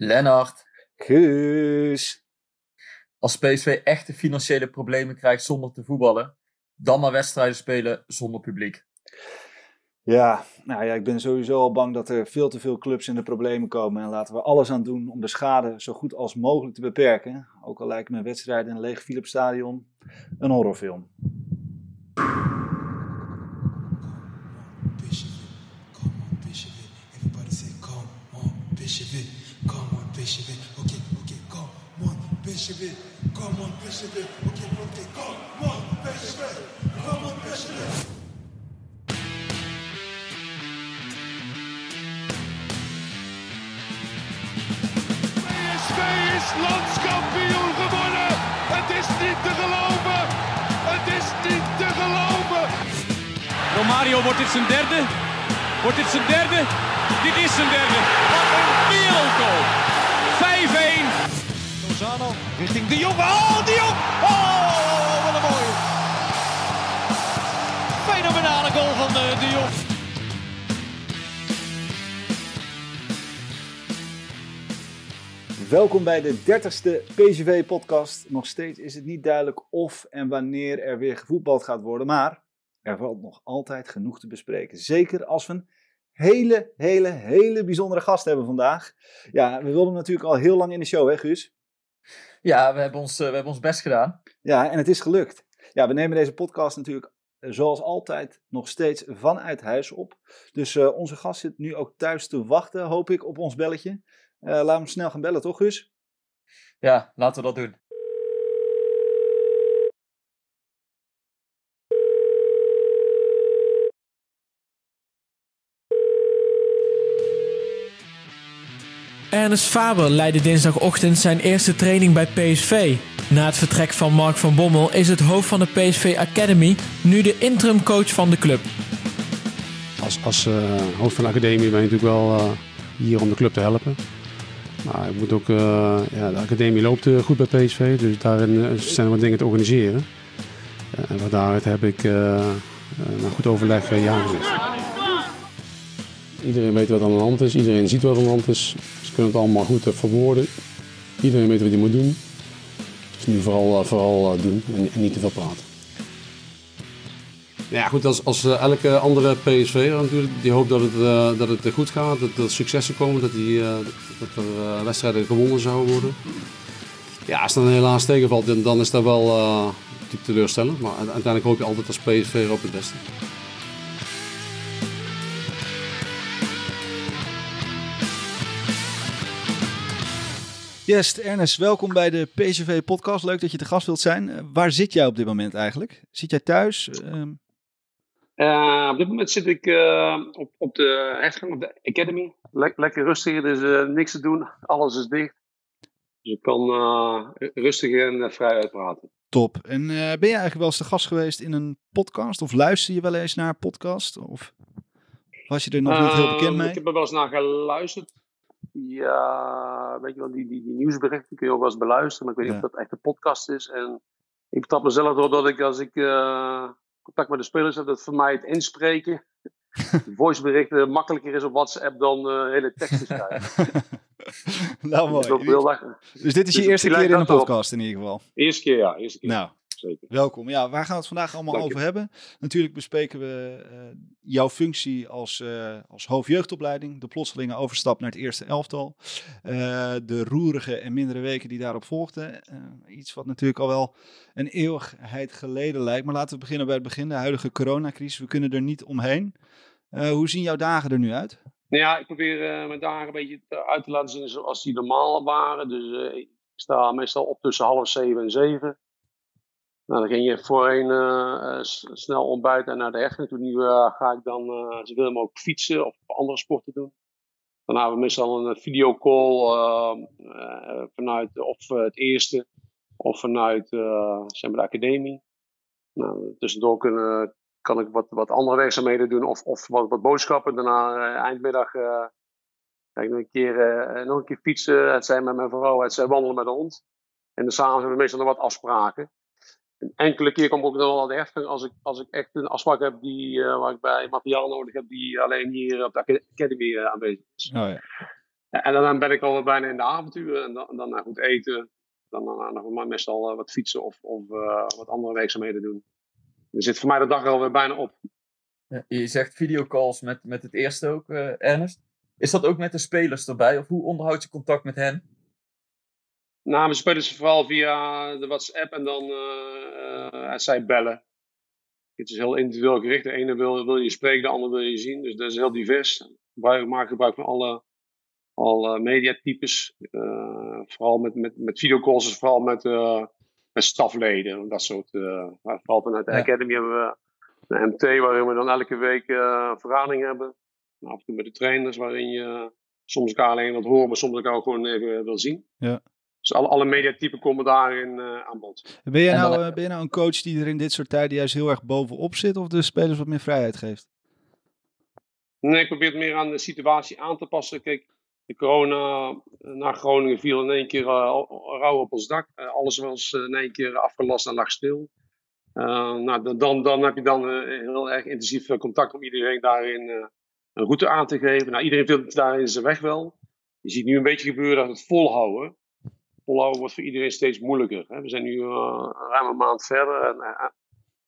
Lennart, Guus. als PSV echte financiële problemen krijgt zonder te voetballen, dan maar wedstrijden spelen zonder publiek. Ja, nou ja, ik ben sowieso al bang dat er veel te veel clubs in de problemen komen. En laten we alles aan doen om de schade zo goed als mogelijk te beperken. Ook al lijkt me wedstrijden in een leeg Philips Stadion een horrorfilm. Bishop, come on, Bishop. Everybody say, come on, Bishop. Come on, Bishop. Okay, okay, come on, Bishop. Come on, Bishop. PSV is landskampioen geworden. Het is niet te geloven. Het is niet te geloven. Romario, wordt dit zijn derde? Wordt dit zijn derde? Dit is zijn derde. Wat een wereldgoal. 5-1. Lozano richting De Jong. Oh, De Jong! Oh, wat een mooie. Fenomenale goal van eh, De Jong. Welkom bij de 30ste PSV-podcast. Nog steeds is het niet duidelijk of en wanneer er weer gevoetbald gaat worden. Maar er valt nog altijd genoeg te bespreken. Zeker als we een hele, hele, hele bijzondere gast hebben vandaag. Ja, we wilden hem natuurlijk al heel lang in de show, hè Guus? Ja, we hebben ons, eh, we hebben ons best gedaan. Ja, en het is gelukt. Ja, we nemen deze podcast natuurlijk eh, zoals altijd nog steeds vanuit huis op. Dus eh, onze gast zit nu ook thuis te wachten, hoop ik, op ons belletje. Eh laten we hem snel gaan bellen, toch Guus? Ja, laten we dat doen. Ernest Faber leidde dinsdagochtend zijn eerste training bij PSV. Na het vertrek van Mark van Bommel is het hoofd van de PSV Academy nu de interim coach van de club. Als, als eh, hoofd van de academie ben je natuurlijk wel eh, hier om de club te helpen. Maar ik moet ook, eh, ja, de academie loopt goed bij PSV, dus daarin zijn er wat dingen te organiseren. En van daaruit heb ik na goed overleg ja gezegd. Iedereen weet wat aan de hand is, iedereen ziet wat aan de hand is. Kunnen het allemaal goed eh, verwoorden. Iedereen weet wat hij moet doen. Dus nu vooral, eh, vooral eh, doen en, niet te veel praten. Ja, goed, als, als elke andere PSV'er natuurlijk, die hoopt dat het, dat het goed gaat, dat er successen komen, dat, die, dat er wedstrijden gewonnen zouden worden. Ja, als dat dan helaas tegenvalt, dan, dan is dat wel natuurlijk teleurstellend. Maar uiteindelijk hoop je altijd als PSV'er op het beste. Yes, Ernest, welkom bij de PSV-podcast. Leuk dat je te gast wilt zijn. Eh, waar zit jij op dit moment eigenlijk? Zit jij thuis? Ehm, Eh, op dit moment zit ik eh, op, op de hertgang op de Academy. Lek- lekker rustig, er is niks te doen. Alles is dicht. Dus ik kan rustig en vrij uitpraten. top. En ben je eigenlijk wel eens te gast geweest in een podcast? Of luister je wel eens naar een podcast? Of was je er nog niet heel bekend Ehm, mee? Ik heb er wel eens naar geluisterd. Ja, weet je wel, die, die, die nieuwsberichten kun je ook wel eens beluisteren. Maar ik weet niet Ja. of dat echt een podcast is. En ik betrap mezelf erop dat ik als ik eh, contact met de spelers heb, dat voor mij het inspreken, voiceberichten makkelijker is op WhatsApp dan eh, hele teksten schrijven. nou, Dus mooi. heel Dus dit is je Dus eerste keer in een podcast in ieder geval. Eerste keer, ja. Eerste keer. Nou, Zeker. welkom. Ja, waar gaan we het vandaag allemaal Dank je. over hebben? Natuurlijk bespreken we eh, jouw functie als, eh als hoofdjeugdopleiding. De plotselinge overstap naar het eerste elftal. eh, de roerige en mindere weken die daarop volgden. Iets wat natuurlijk al wel een eeuwigheid geleden lijkt. Maar laten we beginnen bij het begin. De huidige coronacrisis. We kunnen er niet omheen. Hoe zien jouw dagen er nu uit? Nou ja, ik probeer mijn dagen een beetje uit te laten zien zoals die normaal waren. Dus ik sta meestal op tussen half zeven en zeven. Nou, dan ging je voorheen eh, eh, snel ontbijten en naar de hechten. Toen nu eh, ga ik dan eh zoveel mogelijk fietsen of andere sporten doen. Dan hebben we meestal een videocall vanuit of het eerste of vanuit maar de academie. Nou, tussendoor kunnen, kan ik wat, wat andere werkzaamheden doen of, of wat, wat boodschappen. Daarna eindmiddag ga ik nog een, keer, nog een keer fietsen. Het zijn met mijn vrouw, het zijn wandelen met de hond. En dan s'avonds hebben we meestal nog wat afspraken. Een enkele keer kom ik ook nog wel aan de heftig als ik, als ik echt een afspraak heb die, eh, waar ik bij materiaal nodig heb die alleen hier op de academie eh, aanwezig is. Oh ja. Ja, en dan ben ik al bijna in de avonturen. En dan, dan naar goed eten. Dan, dan, dan nog meestal wat fietsen of, of wat andere werkzaamheden doen. Dan zit voor mij de dag alweer bijna op. Ja, je zegt videocalls met, met het eerste ook, Ernest. Is dat ook met de spelers erbij? Of hoe onderhoud je contact met hen? Nou, we spelen ze vooral via de WhatsApp en dan uh, zij bellen. Het is heel individueel gericht. De ene wil, wil je spreken, de andere wil je zien. Dus dat is heel divers. We maken gebruik van alle, alle mediatypes. Uh, vooral met, met, met videocalls, dus vooral met, uh, met stafleden. Dat soort. vooral vanuit de Academy hebben we een MT waarin we dan elke week vergadering hebben. Nou, af en toe met de trainers waarin je soms elkaar alleen wat horen, maar soms elkaar ook gewoon even wil zien. Ja. Dus alle, alle mediatypen komen daarin uh, aan bod. Ben je, nou, uh, ben je nou een coach die er in dit soort tijden juist heel erg bovenop zit of de spelers wat meer vrijheid geeft? Nee, ik probeer het meer aan de situatie aan te passen. Kijk, de corona naar Groningen viel in één keer uh, rauw op ons dak. alles was in één keer afgelast en lag stil. nou, dan, dan heb je dan heel erg intensief contact om iedereen daarin een route aan te geven. Nou, iedereen vindt daarin zijn weg wel. Je ziet nu een beetje gebeuren dat het volhouden volhouden wordt voor iedereen steeds moeilijker. Hè. We zijn nu uh, ruim een maand verder en, en,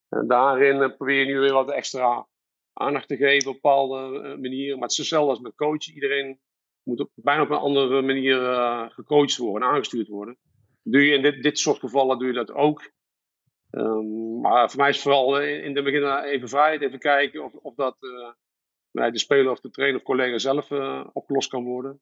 en daarin probeer je nu weer wat extra aandacht te geven op bepaalde manieren. Maar het is hetzelfde als met coachen. Iedereen moet op, bijna op een andere manier gecoacht worden, aangestuurd worden. Doe in dit, dit soort gevallen doe je dat ook. Um, maar voor mij is het vooral in het begin even vrijheid, even kijken of, of dat bij de speler of de trainer of collega zelf opgelost kan worden.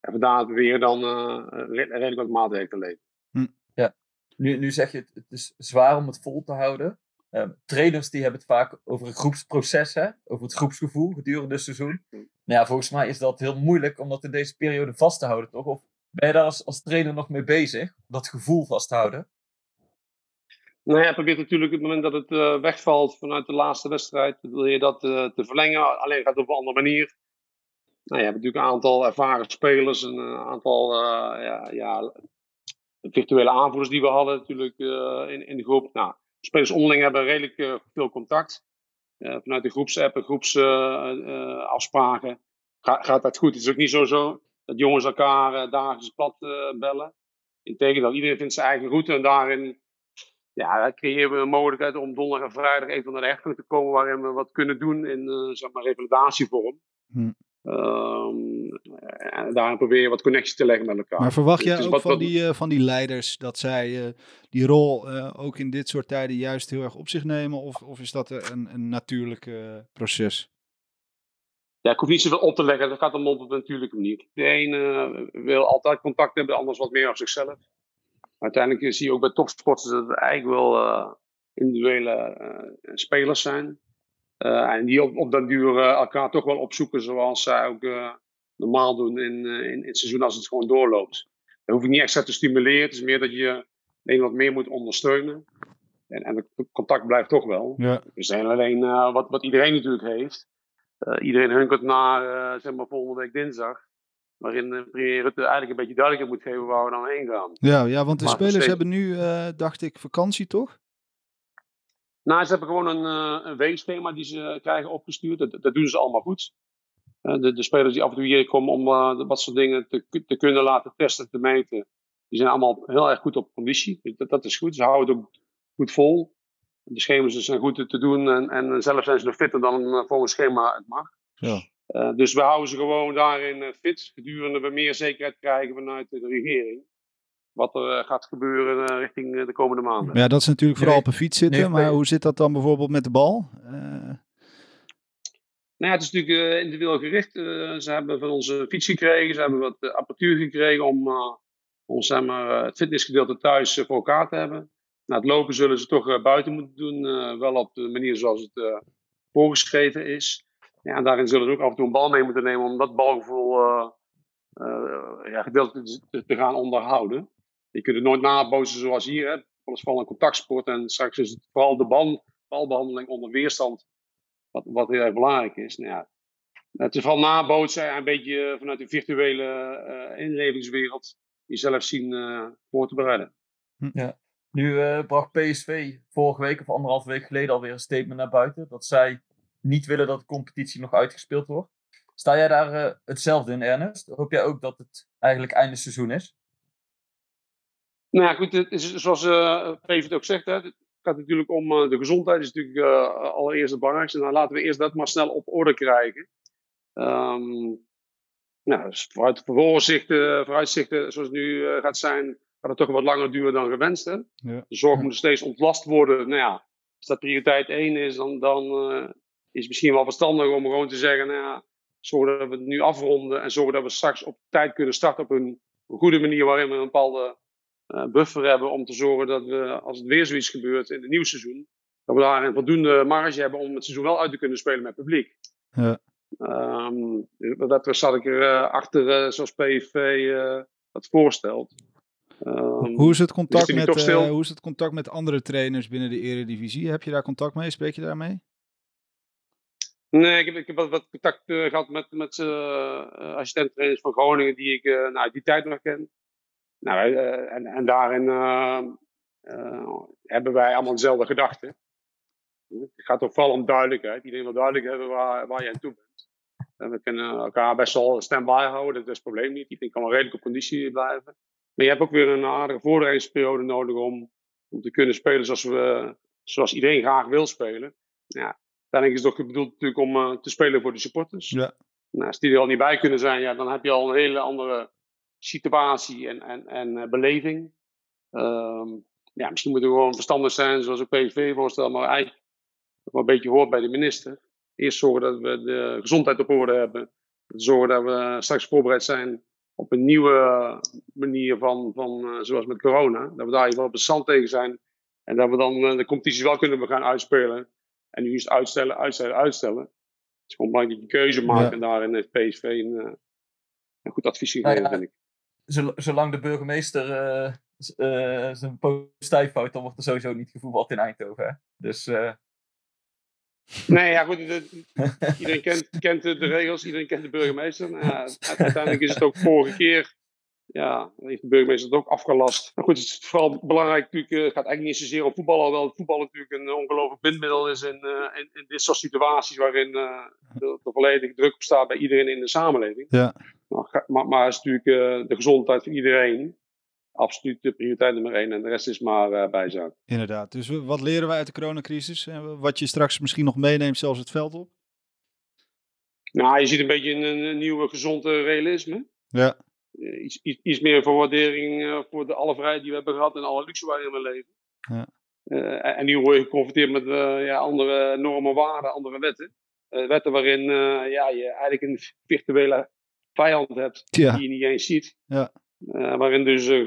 En vandaar weer dan uh, redelijk wat maatregelen te leven. Hm. Ja, nu, nu zeg je het, het is zwaar om het vol te houden. Uh, trainers die hebben het vaak over een groepsproces, hè? over het groepsgevoel gedurende het seizoen. Hm. Nou ja, volgens mij is dat heel moeilijk om dat in deze periode vast te houden, toch? Of ben je daar als, als trainer nog mee bezig, dat gevoel vast te houden? Nou ja, probeert natuurlijk op het moment dat het uh, wegvalt vanuit de laatste wedstrijd, wil je dat uh, te verlengen. Alleen gaat het op een andere manier nou, je hebt natuurlijk een aantal ervaren spelers, een eh, aantal uh, ja, ja, virtuele aanvoerders die we hadden natuurlijk uh, in, in de groep. Nou, spelers onderling hebben redelijk veel contact. vanuit de groepsapp en groepsafspraken Ga, gaat dat goed. Het is ook niet zo, zo dat jongens elkaar dagelijks plat bellen. Integendeel, iedereen vindt zijn eigen route en daarin ja, creëren we een mogelijkheid om donderdag en vrijdag even naar de rechter te komen waarin we wat kunnen doen in zeg maar revalidatievorm. Hm. Um, en daarin probeer je wat connecties te leggen met elkaar. Maar verwacht jij ook van, die, uh, van die leiders dat zij uh, die rol uh, ook in dit soort tijden juist heel erg op zich nemen? Of, of is dat een, een natuurlijk proces? Ja, ik hoef niet zoveel op te leggen. Dat gaat allemaal op een natuurlijke manier. De ene wil altijd contact hebben, de ander wat meer op zichzelf. Uiteindelijk zie je ook bij topsporters dat het eigenlijk wel individuele spelers zijn. Uh, en die op, op den duur uh, elkaar toch wel opzoeken zoals zij ook uh, normaal doen in, in, in, het seizoen als het gewoon doorloopt. Dan hoef je niet extra te stimuleren. Het is meer dat je een wat meer moet ondersteunen. En, en het contact blijft toch wel. Ja. Er zijn alleen wat, wat iedereen natuurlijk heeft. iedereen hunkert naar zeg maar volgende week dinsdag. Waarin premier Rutte eigenlijk een beetje duidelijker moet geven waar we dan heen gaan. Ja, ja want de maar spelers hebben nu, dacht ik, vakantie toch? Ze hebben gewoon een, uh, een weekschema die ze krijgen opgestuurd. Dat, dat doen ze allemaal goed. Uh, de, de, spelers die af en toe hier komen om uh, wat soort dingen te, te, kunnen laten testen, te meten, die zijn allemaal heel erg goed op conditie. Dus dat, dat is goed. Ze houden het ook goed vol. De schema's zijn goed te doen en, en zelf zijn ze nog fitter dan voor een schema het mag. Ja. dus we houden ze gewoon daarin fit, gedurende we meer zekerheid krijgen vanuit de regering wat er eh, gaat gebeuren eh, richting eh, de komende maanden. Ja, dat is natuurlijk vooral op een fiets zitten. maar hoe zit dat dan bijvoorbeeld met de bal? Nou ja, het is natuurlijk uh, individueel gericht. ze hebben van onze fiets gekregen, ze hebben wat apparatuur gekregen om, om zeg maar, het fitnessgedeelte thuis voor elkaar te hebben. Nou, het lopen zullen ze toch buiten moeten doen, wel op de manier zoals het voorgeschreven is. Ja, en daarin zullen ze ook af en toe een bal mee moeten nemen om dat balgevoel ja, gedeelte te, te gaan onderhouden. Je kunt het nooit nabootsen zoals hier. Hè. Alles vooral een contactsport. En straks is het vooral de bal, balbehandeling onder weerstand. Wat, wat heel erg belangrijk is. Nou het is vooral nabootsen. Een beetje vanuit de virtuele uh, inlevingswereld. Jezelf zien uh, voor te bereiden. Hm. Ja. Nu bracht PSV vorige week of anderhalve week geleden alweer een statement naar buiten. Dat zij niet willen dat de competitie nog uitgespeeld wordt. Sta jij daar eh, hetzelfde in, Ernest? Hoop jij ook dat het eigenlijk einde seizoen is? Nou ja, goed, het is, zoals uh, ook zegt, hè, het gaat natuurlijk om uh, de gezondheid, is natuurlijk uh, allereerst het belangrijkste. En dan laten we eerst dat maar snel op orde krijgen. Um, nou, dus vooruit, vooruitzichten, vooruitzichten zoals het nu gaat zijn, gaat het toch wat langer duren dan gewenst. Hè? Ja. De zorg moet steeds ontlast worden. Nou ja, als dat prioriteit 1 is, dan, dan is het misschien wel verstandig om gewoon te zeggen, nou ja, zorgen dat we het nu afronden en zorgen dat we straks op tijd kunnen starten op een goede manier waarin we een bepaalde buffer hebben om te zorgen dat we, als het weer zoiets gebeurt in het nieuwe seizoen, dat we daar een voldoende marge hebben om het seizoen wel uit te kunnen spelen met publiek. Ja. Um, dat zat ik er uh, achter, uh, zoals PSV dat voorstelt. Um, hoe, is het contact met, hoe is het contact met andere trainers binnen de Eredivisie? Heb je daar contact mee? Spreek je daarmee? Nee, ik heb, ik heb wat, wat contact uh, gehad met, met uh, assistent-trainers van Groningen die ik nou, uit die tijd nog ken. Nou, en, en daarin hebben wij allemaal dezelfde gedachten. Het gaat toch vooral om duidelijkheid. Iedereen wil duidelijk hebben waar, waar je aan toe bent. En we kunnen elkaar best wel stand-by houden, dat is het probleem niet. Iedereen kan wel redelijk op conditie blijven. Maar je hebt ook weer een aardige voorbereidingsperiode nodig om, om te kunnen spelen zoals, we, zoals iedereen graag wil spelen. Ja, Uiteindelijk is het ook bedoeld natuurlijk om uh, te spelen voor de supporters. Ja. Nou, als die er al niet bij kunnen zijn, ja, dan heb je al een hele andere situatie en, en, en uh, beleving. Um, ja, misschien moet het gewoon verstandig zijn, zoals een PSV voorstel, maar eigenlijk wat een beetje hoort bij de minister. Eerst zorgen dat we de gezondheid op orde hebben. Zorgen dat we straks voorbereid zijn op een nieuwe manier van, van uh, zoals met corona. Dat we daar ieder geval bestand tegen zijn. En dat we dan de competitie wel kunnen gaan uitspelen. En nu is het uitstellen, uitstellen, uitstellen. Het is gewoon belangrijk dat je keuze maakt. Ja. En daarin heeft PSV een, een goed advies Nou gegeven, ja, vind ik. Zol- Zolang de burgemeester eh, eh, zijn postijf houdt, dan wordt er sowieso niet gevoetbald in Eindhoven. Hè? Dus eh, Nee, ja, goed. de- iedereen kent, kent de, regels, iedereen kent de burgemeester. Nou, ja, uiteindelijk is het ook vorige keer. Ja, heeft de burgemeester het ook afgelast. Maar goed, het is vooral belangrijk natuurlijk. eh, Het gaat eigenlijk niet zozeer om voetbal, alhoewel het voetbal natuurlijk een ongelooflijk bindmiddel is in, eh, in, in dit soort situaties waarin eh de volledige druk op staat bij iedereen in de samenleving. Ja. Maar, maar, is natuurlijk eh, de gezondheid van iedereen absoluut de prioriteit nummer één. En de rest is maar eh bijzaak. Inderdaad. Dus wat leren wij uit de coronacrisis? En Wat je straks misschien nog meeneemt, zelfs het veld op? Nou, je ziet een beetje een, een nieuwe gezonde realisme. Ja. Eh, iets, iets, iets meer voor waardering eh, voor de alle vrijheid die we hebben gehad en alle luxe waarin we leven. Ja. Eh, en- nu word je geconfronteerd met eh, ja, andere normen, waarden, andere wetten. Eh, wetten waarin eh, ja, je eigenlijk een virtuele vijand hebt Ja. die je niet eens ziet. Ja. Eh, waarin, dus, eh,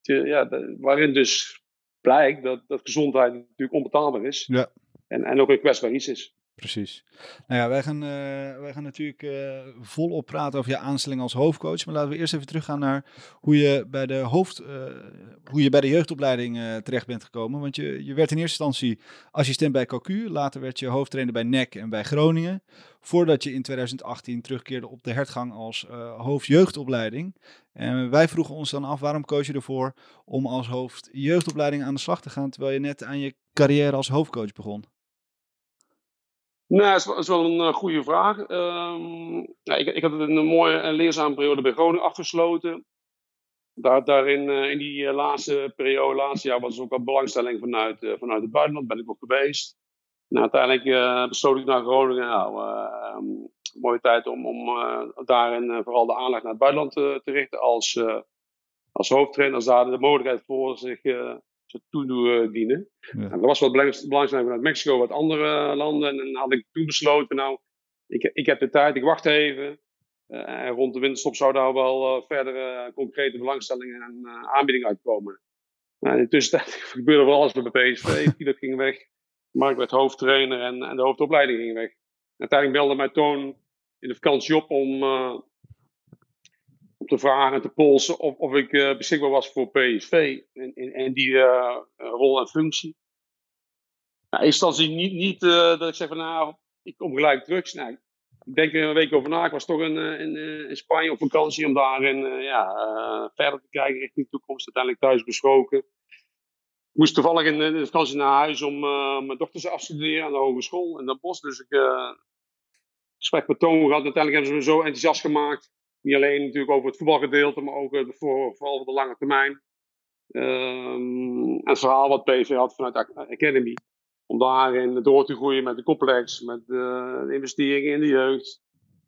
de- ja, de- waarin dus blijkt dat, dat gezondheid natuurlijk onbetaalbaar is. Ja. En, en ook een kwetsbaar iets is. Precies. Nou ja, wij gaan, eh, wij gaan natuurlijk eh, volop praten over je aanstelling als hoofdcoach. Maar laten we eerst even teruggaan naar hoe je bij de, hoofd, eh, hoe je bij de jeugdopleiding terecht bent gekomen. Want je, je werd in eerste instantie assistent bij Cocu. Later werd je hoofdtrainer bij NEC en bij Groningen. Voordat je in 2018 terugkeerde op de hertgang als hoofdjeugdopleiding. En wij vroegen ons dan af, waarom koos je ervoor om als hoofd jeugdopleiding aan de slag te gaan... terwijl je net aan je carrière als hoofdcoach begon? Nou, dat is wel, een eh, goede vraag. Ehm, ja, ik, ik had een mooie en leerzame periode bij Groningen afgesloten. Daar, daarin, eh, in die eh, laatste periode, laatste jaar, was er ook wat belangstelling vanuit, vanuit het buitenland. Ben ik ook geweest. Nou, uiteindelijk besloot ik naar Groningen. Nou, eh, ehm, mooie tijd om, om daarin vooral de aandacht naar het buitenland te richten als, als hoofdtrainer. Als de mogelijkheid voor zich toedienen. Ja. Nou, er was wat belang- belangstelling vanuit Mexico, wat andere landen. En dan had ik toen besloten, nou, ik, ik heb de tijd, ik wacht even. Eh, en rond de winterstop zou daar wel eh, verdere concrete belangstellingen en eh, aanbiedingen uitkomen. Nou, in de tussentijd gebeurde wel alles bij PSV. Philip ging weg. Mark werd hoofdtrainer en, en de hoofdopleiding ging weg. Uiteindelijk belde mij Toon in de vakantie op om, eh, om te vragen en te polsen of, of ik eh, beschikbaar was voor PSV in, in die eh, rol en functie. Nou, in instantie niet, niet eh, dat ik zeg van nou, ik kom gelijk terug. Nou, ik denk er een week over na. Ik was toch in, eh, in, eh, Spanje op vakantie om daarin eh, ja, eh, verder te kijken richting de toekomst. Uiteindelijk thuis besproken. Ik moest toevallig in in de vakantie naar huis om eh, mijn dochter te afstuderen aan de hogeschool in Den Bosch. Dus ik eh, gesprek met Toon gehad. Uiteindelijk hebben ze me zo enthousiast gemaakt. Niet alleen natuurlijk over het voetbalgedeelte, maar ook eh, voor, vooral voor de lange termijn. Ehm, en het verhaal wat PV had vanuit de Academy. Om daarin door te groeien met de complex, met de, de investeringen in de jeugd.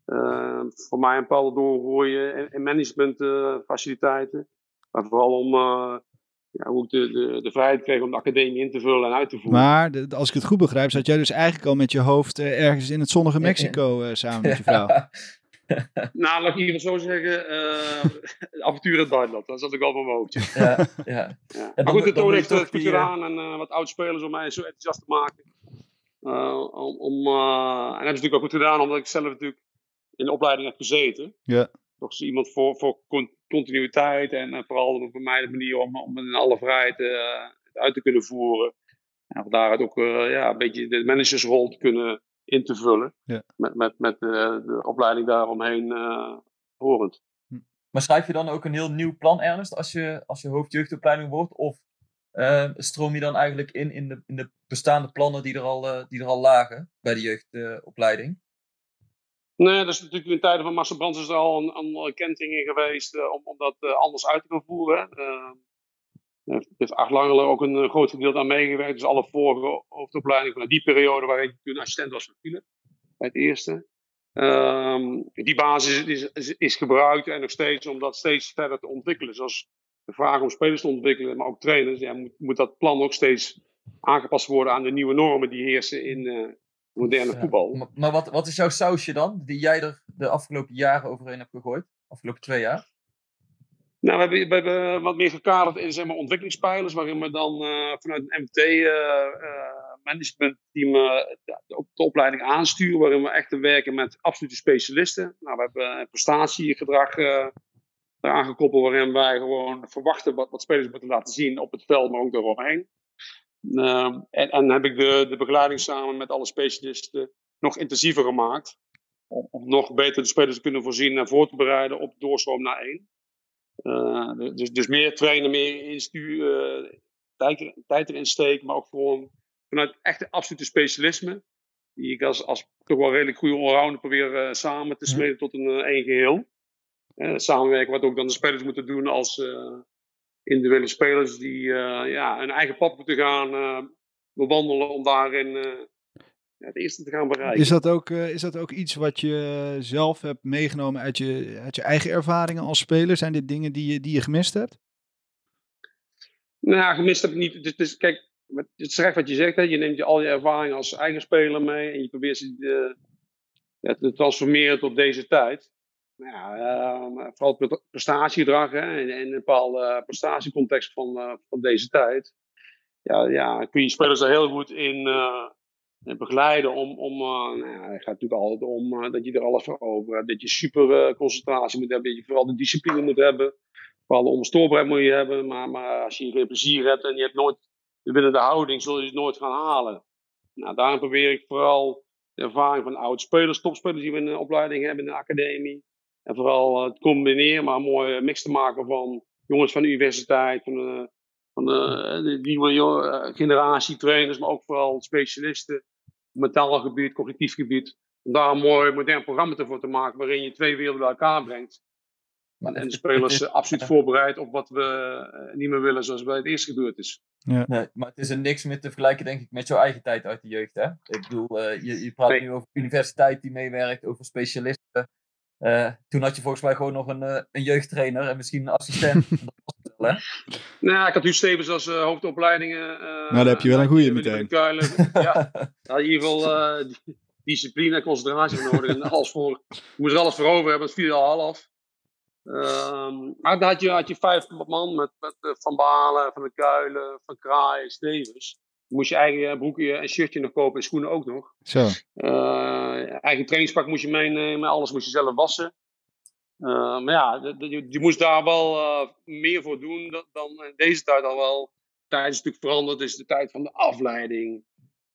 Ehm, voor mij een bepaalde doorgroeien in, in managementfaciliteiten. maar vooral om eh, ja, hoe ik de, de, de vrijheid kreeg om de academie in te vullen en uit te voeren. Maar de- als ik het goed begrijp, zat jij dus eigenlijk al met je hoofd eh, ergens in het zonnige Mexico eh, samen met je vrouw. Nou, laat ik hier zo zeggen, eh avontuur in het buitenland. Dat zat ik al van mijn hoofdje. Ja, ja. Maar goed, de Toon heeft het goed eh, gedaan en eh, wat oud-spelers om mij zo enthousiast te maken. Om, om, en dat hebben ze natuurlijk ook goed gedaan, omdat ik zelf natuurlijk in de opleiding heb gezeten. Ja. Toch is iemand voor, voor con- continuïteit en vooral voor mij de manier om, om in alle vrijheid het uit te kunnen voeren. En van daaruit ook ja, een beetje de managersrol te kunnen in te vullen. Ja. Met, met, met eh, de opleiding daaromheen eh horend. Maar schrijf je dan ook een heel nieuw plan, Ernest, als je, als je hoofdjeugdopleiding wordt? Of eh, stroom je dan eigenlijk in in de, in de bestaande plannen die er al, eh, die er al lagen bij de jeugdopleiding? Nee, dat is natuurlijk in tijden van Marcel Brands is er al een, een kentering geweest eh, om, om dat anders uit te gaan voeren. Uh, heeft, heeft Acht Langelen ook een eh, groot gedeelte aan meegewerkt. Dus alle vorige hoofdopleidingen van die periode waar ik toen assistent was van Philip, bij het eerste. Ehm, die basis is, is, is gebruikt en nog steeds om dat steeds verder te ontwikkelen. Zoals de vraag om spelers te ontwikkelen, maar ook trainers. Ja, moet, moet dat plan ook steeds aangepast worden aan de nieuwe normen die heersen in eh, moderne Ja. voetbal. Maar, maar wat, wat is jouw sausje dan, die jij er de afgelopen jaren overheen hebt gegooid? Afgelopen twee jaar? Nou, we hebben, wat meer gekaderd in zeg maar, ontwikkelingspijlers, waarin we dan eh, vanuit een MT-managementteam de, de, de opleiding aansturen, waarin we echt werken met absolute specialisten. Nou, we hebben een prestatiegedrag eh eraan gekoppeld, waarin wij gewoon verwachten wat, wat spelers moeten laten zien op het veld, maar ook daaromheen. Ehm, en, en heb ik de, de begeleiding samen met alle specialisten nog intensiever gemaakt. Om, nog beter de spelers te kunnen voorzien en voor te bereiden op doorstroom naar één. Uh, dus, dus meer trainen, meer instuur, uh, tijd, tijd erin steken, maar ook gewoon vanuit echte absolute specialisme. Die ik als, als toch wel redelijk goede allrounder probeer uh, samen te smeden tot een één geheel. samenwerken wat ook dan de spelers moeten doen als individuele spelers die ja, hun eigen pad moeten gaan bewandelen om daarin het eerste te gaan bereiken. Is dat, ook, uh, is dat ook iets wat je zelf hebt meegenomen uit je, uit je eigen ervaringen als speler? Zijn dit dingen die je, die je gemist hebt? Nou, gemist heb ik niet. Dus, dus kijk, het is terecht wat je zegt. Hè. Je neemt je, al je ervaringen als eigen speler mee en je probeert ze uh, ja, te transformeren tot deze tijd. Nou ja, uh, vooral het prestatiegedrag hè, in, in een bepaalde prestatiecontext van, uh, van deze tijd. Ja, ja, kun je spelers er heel goed in begeleiden om, om uh, nou ja, het gaat natuurlijk altijd om uh, dat je er alles voor over hebt. Dat je super uh, concentratie moet hebben, dat je vooral de discipline moet hebben. Bepaalde onbestoorbaarheid moet je hebben, maar, maar als je geen plezier hebt en je hebt nooit de houding, zul je het nooit gaan halen. Nou, daarom probeer ik vooral de ervaring van oud-spelers, topspelers die we in de opleiding hebben in de academie. En vooral het combineren, maar een mooie mix te maken van jongens van de universiteit, de, van de, de nieuwe generatie trainers, maar ook vooral specialisten mentaal gebied, cognitief gebied. Om daar een mooi modern programma voor te maken waarin je twee werelden bij elkaar brengt. Maar en de spelers uh, absoluut voorbereid op wat we niet meer willen zoals bij het eerst gebeurd is. Ja. Nee, maar het is er niks meer te vergelijken, denk ik, met jouw eigen tijd uit de jeugd. Hè? Ik bedoel, uh, je, je praat nee. nu over universiteit die meewerkt, over specialisten. Uh, toen had je volgens mij gewoon nog een, uh, een jeugdtrainer en misschien een assistent. dat was hè? Nou, ik had u Stevens als uh, hoofdopleidingen. Uh, nou, dan heb je wel een goede meteen. Kuilen. ja, in ieder geval discipline en concentratie nodig. En alles voor, je moest er alles voor over hebben, het viel al half. Um, maar dan had je, had je vijf man met, met Van Balen, Van de Kuilen, Van Kraai, Stevens. Dan moest je eigen broekje en shirtje nog kopen en schoenen ook nog. Zo. Uh, eigen trainingspak moest je meenemen, alles moest je zelf wassen. Uh, maar ja, je, je, moest daar wel uh, meer voor doen dan, dan in deze tijd al wel. De tijd is natuurlijk veranderd, is de tijd van de afleiding.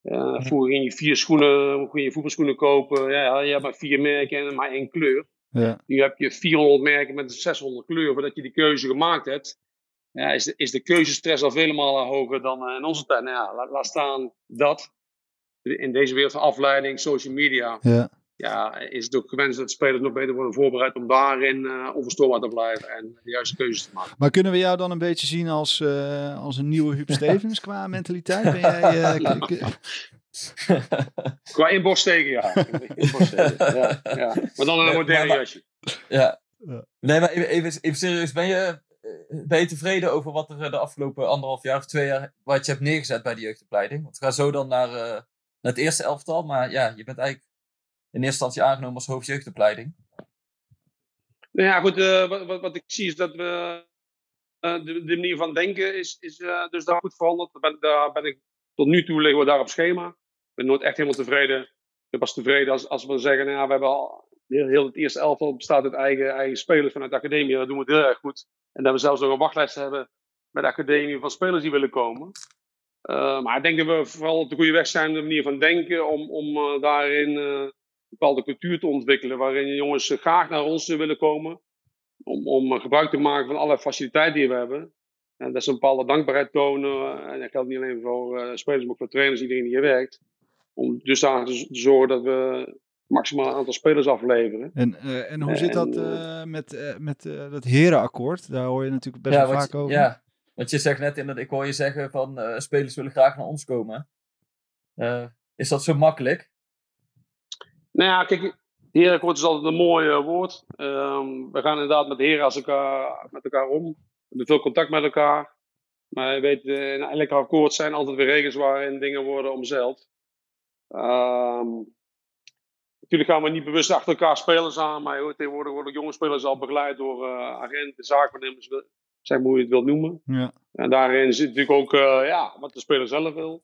Uh, vroeger ging je vier schoenen, ging je voetbalschoenen kopen. Ja, je hebt maar vier merken en maar één kleur. Ja. Nu heb je 400 merken met 600 kleuren voordat je die keuze gemaakt hebt. Ja, is, de, is de keuzestress al vele malen hoger dan in onze tijd. Nou ja, laat, laat, staan dat in deze wereld van afleiding, social media. Ja. Ja, is het ook gewenst dat spelers nog beter worden voorbereid om daarin uh, onverstoorbaar te blijven en de juiste keuzes te maken. Maar kunnen we jou dan een beetje zien als, uh, als een nieuwe Huub Stevens qua mentaliteit? Ben jij, uh, qua inborststeken, ja. Inborststeken, ja, ja. Maar dan een moderne jasje. Ja. Nee, maar even, even, even serieus, ben je, ben je tevreden over wat er de afgelopen anderhalf jaar of twee jaar, wat je hebt neergezet bij de jeugdopleiding? Want we gaan zo dan naar, naar het eerste elftal, maar ja, je bent eigenlijk in eerste instantie aangenomen als hoofdjeugdopleiding. Nou ja, goed, uh, wat, wat, ik zie is dat we, uh, de, manier van denken is, is uh, dus daar goed veranderd. Daar ben, ik, tot nu toe liggen we daar op schema. Ik ben nooit echt helemaal tevreden. Ik ben pas tevreden als, als we zeggen, nou ja, we hebben al, heel, heel het eerste elftal bestaat uit eigen, eigen spelers vanuit de academie. Dat doen we heel erg goed. En dat we zelfs nog een wachtlijst hebben met de academie van spelers die willen komen. maar ik denk dat we vooral op de goede weg zijn, de manier van denken, om, om daarin bepaalde cultuur te ontwikkelen waarin jongens graag naar ons willen komen. Om, om gebruik te maken van alle faciliteiten die we hebben. En dat ze een bepaalde dankbaarheid tonen. En dat geldt niet alleen voor uh, spelers, maar ook voor trainers, iedereen die hier werkt. Om dus aan te zorgen dat we maximaal aantal spelers afleveren. En, uh, en hoe zit dat uh, met, met dat herenakkoord? Daar hoor je natuurlijk best ja, wel vaak je, over. Ja, want je zegt net, in dat ik hoor je zeggen van spelers willen graag naar ons komen. is dat zo makkelijk? Nou ja, kijk, herenakkoord is altijd een mooi uh, woord. Um, we gaan inderdaad met heren als elkaar, met elkaar om. We hebben veel contact met elkaar. Maar je weet, uh, in elk akkoord zijn altijd weer regels waarin dingen worden omzeild. Um, natuurlijk gaan we niet bewust achter elkaar spelers aan, maar hoor, tegenwoordig worden jonge spelers al begeleid door uh, agenten, zaakwaarnemers, zeg maar hoe je het wilt noemen. Ja. En daarin zit natuurlijk ook ja, wat de speler zelf wil.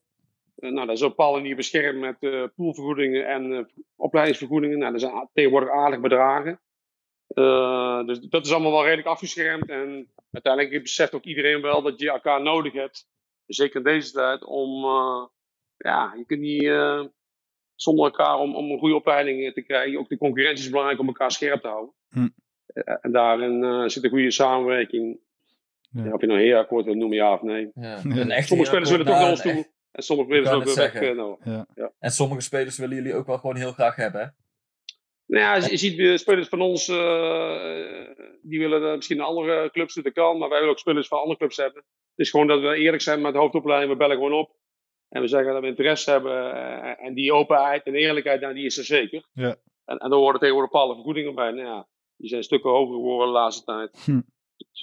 Uh, nou, dat is op een bepaalde manier beschermd met uh, poolvergoedingen en uh, opleidingsvergoedingen. Nou, dat zijn tegenwoordig aardig bedragen. dus dat is allemaal wel redelijk afgeschermd. En uiteindelijk beseft ook iedereen wel dat je elkaar nodig hebt. Zeker in deze tijd om, ja, je kunt niet zonder elkaar om, om een goede opleiding te krijgen. Ook de concurrentie is belangrijk om elkaar scherp te houden. Hm. en daarin zit een goede samenwerking. Ja. Of je nou heerakkoord wil noemen, ja of nee. Ja. Sommige spelers willen toch naar ons toe. En sommige spelers ook weer weg. Nou. Ja. Ja. En sommige spelers willen jullie ook wel gewoon heel graag hebben, hè? Nou ja, je ziet spelers van ons, uh, die willen misschien naar andere clubs dat kan. Maar wij willen ook spelers van andere clubs hebben. Het is gewoon dat we eerlijk zijn met de hoofdopleiding. We bellen gewoon op. En we zeggen dat we interesse hebben. Uh, en die openheid en eerlijkheid, nou, die is er zeker. Ja. En, en er worden tegenwoordig bepaalde vergoedingen bij. Nou ja, die zijn stukken hoger geworden de laatste tijd. Hm.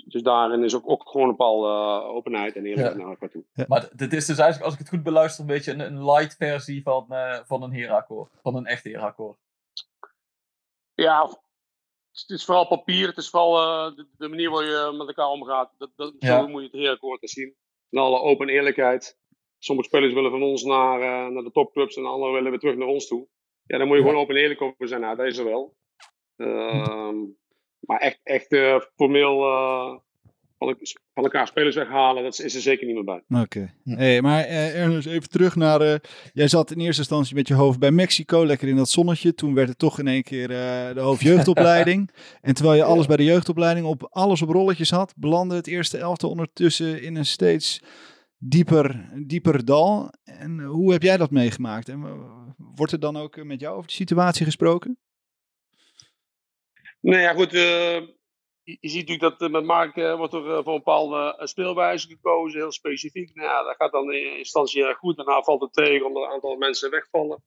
Dus daarin is ook, ook gewoon een bepaalde uh, openheid en eerlijkheid Ja. naar elkaar toe. Ja. Maar dit is dus eigenlijk, als ik het goed beluister, een beetje een, een light versie van, eh, van een herakkoord. Van een echt herakkoord. Ja, het is vooral papier. Het is vooral uh, de, de, manier waarop je met elkaar omgaat. Dat, dat, Ja. Zo moet je het heerakkoord zien. In alle open eerlijkheid. Sommige spelers willen van ons naar, uh, naar de topclubs en anderen willen weer terug naar ons toe. Ja, dan moet je Ja. gewoon open en eerlijk over zijn. Nou, dat is er wel. Ehm, maar echt, echt uh, formeel van, el- van, elkaar spelers weghalen, dat is er zeker niet meer bij. Oké. Hey, maar uh, Ernest, even terug naar... Uh, jij zat in eerste instantie met je hoofd bij Mexico, lekker in dat zonnetje. Toen werd het toch in één keer uh, de hoofdjeugdopleiding. en terwijl je alles bij de jeugdopleiding op alles op rolletjes had, belandde het eerste elftal ondertussen in een steeds dieper, dieper dal. En hoe heb jij dat meegemaakt? En wordt er dan ook met jou over de situatie gesproken? Nou ja, goed. Uh, je, je, ziet natuurlijk dat uh, met Mark uh, wordt er voor een bepaalde speelwijze gekozen, heel specifiek. Nou dat gaat dan in instantie goed. Daarna valt het tegen omdat een aantal mensen wegvallen.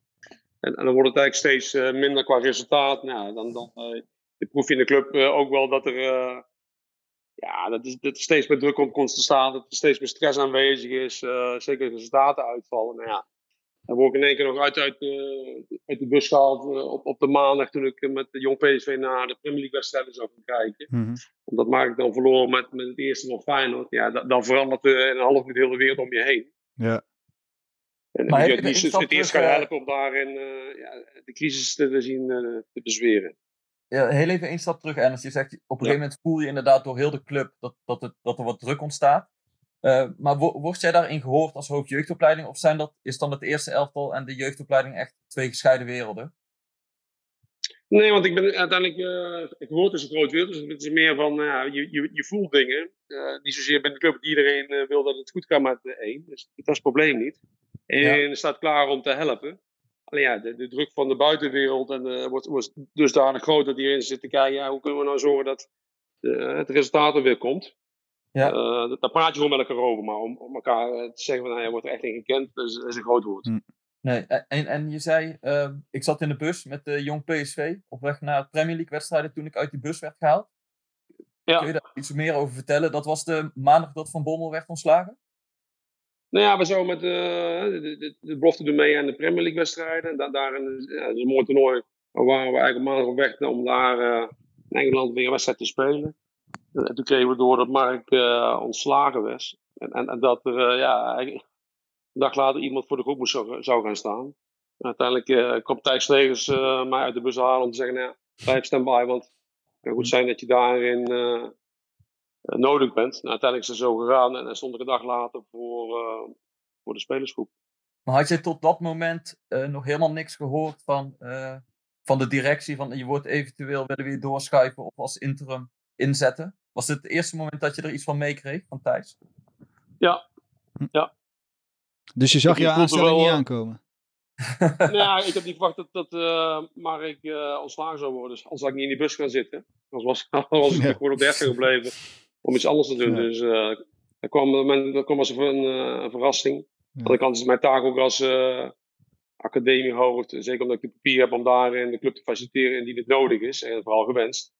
En, en dan wordt het eigenlijk steeds minder qua resultaat. Nou, dan, dan proef je in de club ook wel dat er ja, dat, is, dat steeds meer druk op komt te staan. Dat er steeds meer stress aanwezig is. zeker resultaten uitvallen. Nou ja, word ik in één keer nog uit, uit, uh, uit de bus gehaald uh, op, op de maandag toen ik met de jong PSV naar de Premier League wedstrijden zou gaan kijken. Mm -hmm. Omdat Mark dan verloren met, met het eerste nog Feyenoord. Ja, da, dan verandert uh, in een half minuut heel de wereld om je heen. Ja. En moet je niet het eerst gaan helpen om daarin ja, de crisis te zien te bezweren. Ja, heel even één stap terug, Ernst. Je zegt, op een gegeven moment voel je inderdaad door heel de club dat, dat, het, dat er wat druk ontstaat. Uh, maar wo word jij daarin gehoord als hoofdjeugdopleiding? Of zijn dat, is dan het eerste elftal en de jeugdopleiding echt twee gescheiden werelden? Nee, want ik ben uiteindelijk, uh, ik hoor dus een groot wereld. Dus het is meer van, uh, je, je, je voelt dingen. Uh, niet zozeer binnen de club. Iedereen wil dat het goed gaat met de één. Dus dat is het probleem niet. En ja. staat klaar om te helpen. alleen ja, de, de druk van de buitenwereld en, eh, wordt, wordt dusdanig groot dat iedereen zit te kijken, ja, hoe kunnen we nou zorgen dat eh, het resultaat er weer komt. Ja. Eh, daar praat je gewoon met elkaar over, maar om, om elkaar eh, te zeggen van, nou, je wordt er echt in gekend, is, is een groot woord. Hm. Nee, en, en je zei, ehm, ik zat in de bus met de jong PSV op weg naar Premier League wedstrijden toen ik uit die bus werd gehaald. Ja. Kun je daar iets meer over vertellen? Dat was de maandag dat Van Bommel werd ontslagen? Nou ja, we zouden met eh, de, de, de belofte doen mee aan de Premier League wedstrijden. Da daarin ja, dat is een mooi toernooi. Maar waren we eigenlijk maandag op weg om daar eh, in Engeland weer een wedstrijd te spelen. En toen kregen we door dat Mark eh, ontslagen was. En, en, en dat er eh, ja, een dag later iemand voor de groep moest zou, zou gaan staan. En uiteindelijk eh, kwam Thijs Slegers eh, mij uit de bus halen om te zeggen, nou, ja, blijf stand-by, want het kan goed zijn dat je daarin eh, eh, nodig bent. Nou, uiteindelijk is het zo gegaan en dan stond ik een dag later voor, eh, voor de spelersgroep. Maar had je tot dat moment eh, nog helemaal niks gehoord van, eh, van de directie? Van je wordt eventueel willen we doorschuiven of als interim inzetten? Was dit het eerste moment dat je er iets van meekreeg van Thijs? Ja, Dus je zag Ik je aanstelling wel, niet eh, aankomen. nou ja, ik heb niet verwacht dat, dat eh Mark eh ontslagen zou worden. Dus anders had ik niet in die bus gaan zitten. Anders was, was ik Ja. gewoon op de gebleven om iets anders te doen. Ja. Dus eh dat, kwam, dat kwam als een, eh, een verrassing. Aan de Ja. kant is het mijn taak ook als eh academiehoofd. Zeker omdat ik de papier heb om daarin de club te faciliteren indien het nodig is. En vooral gewenst.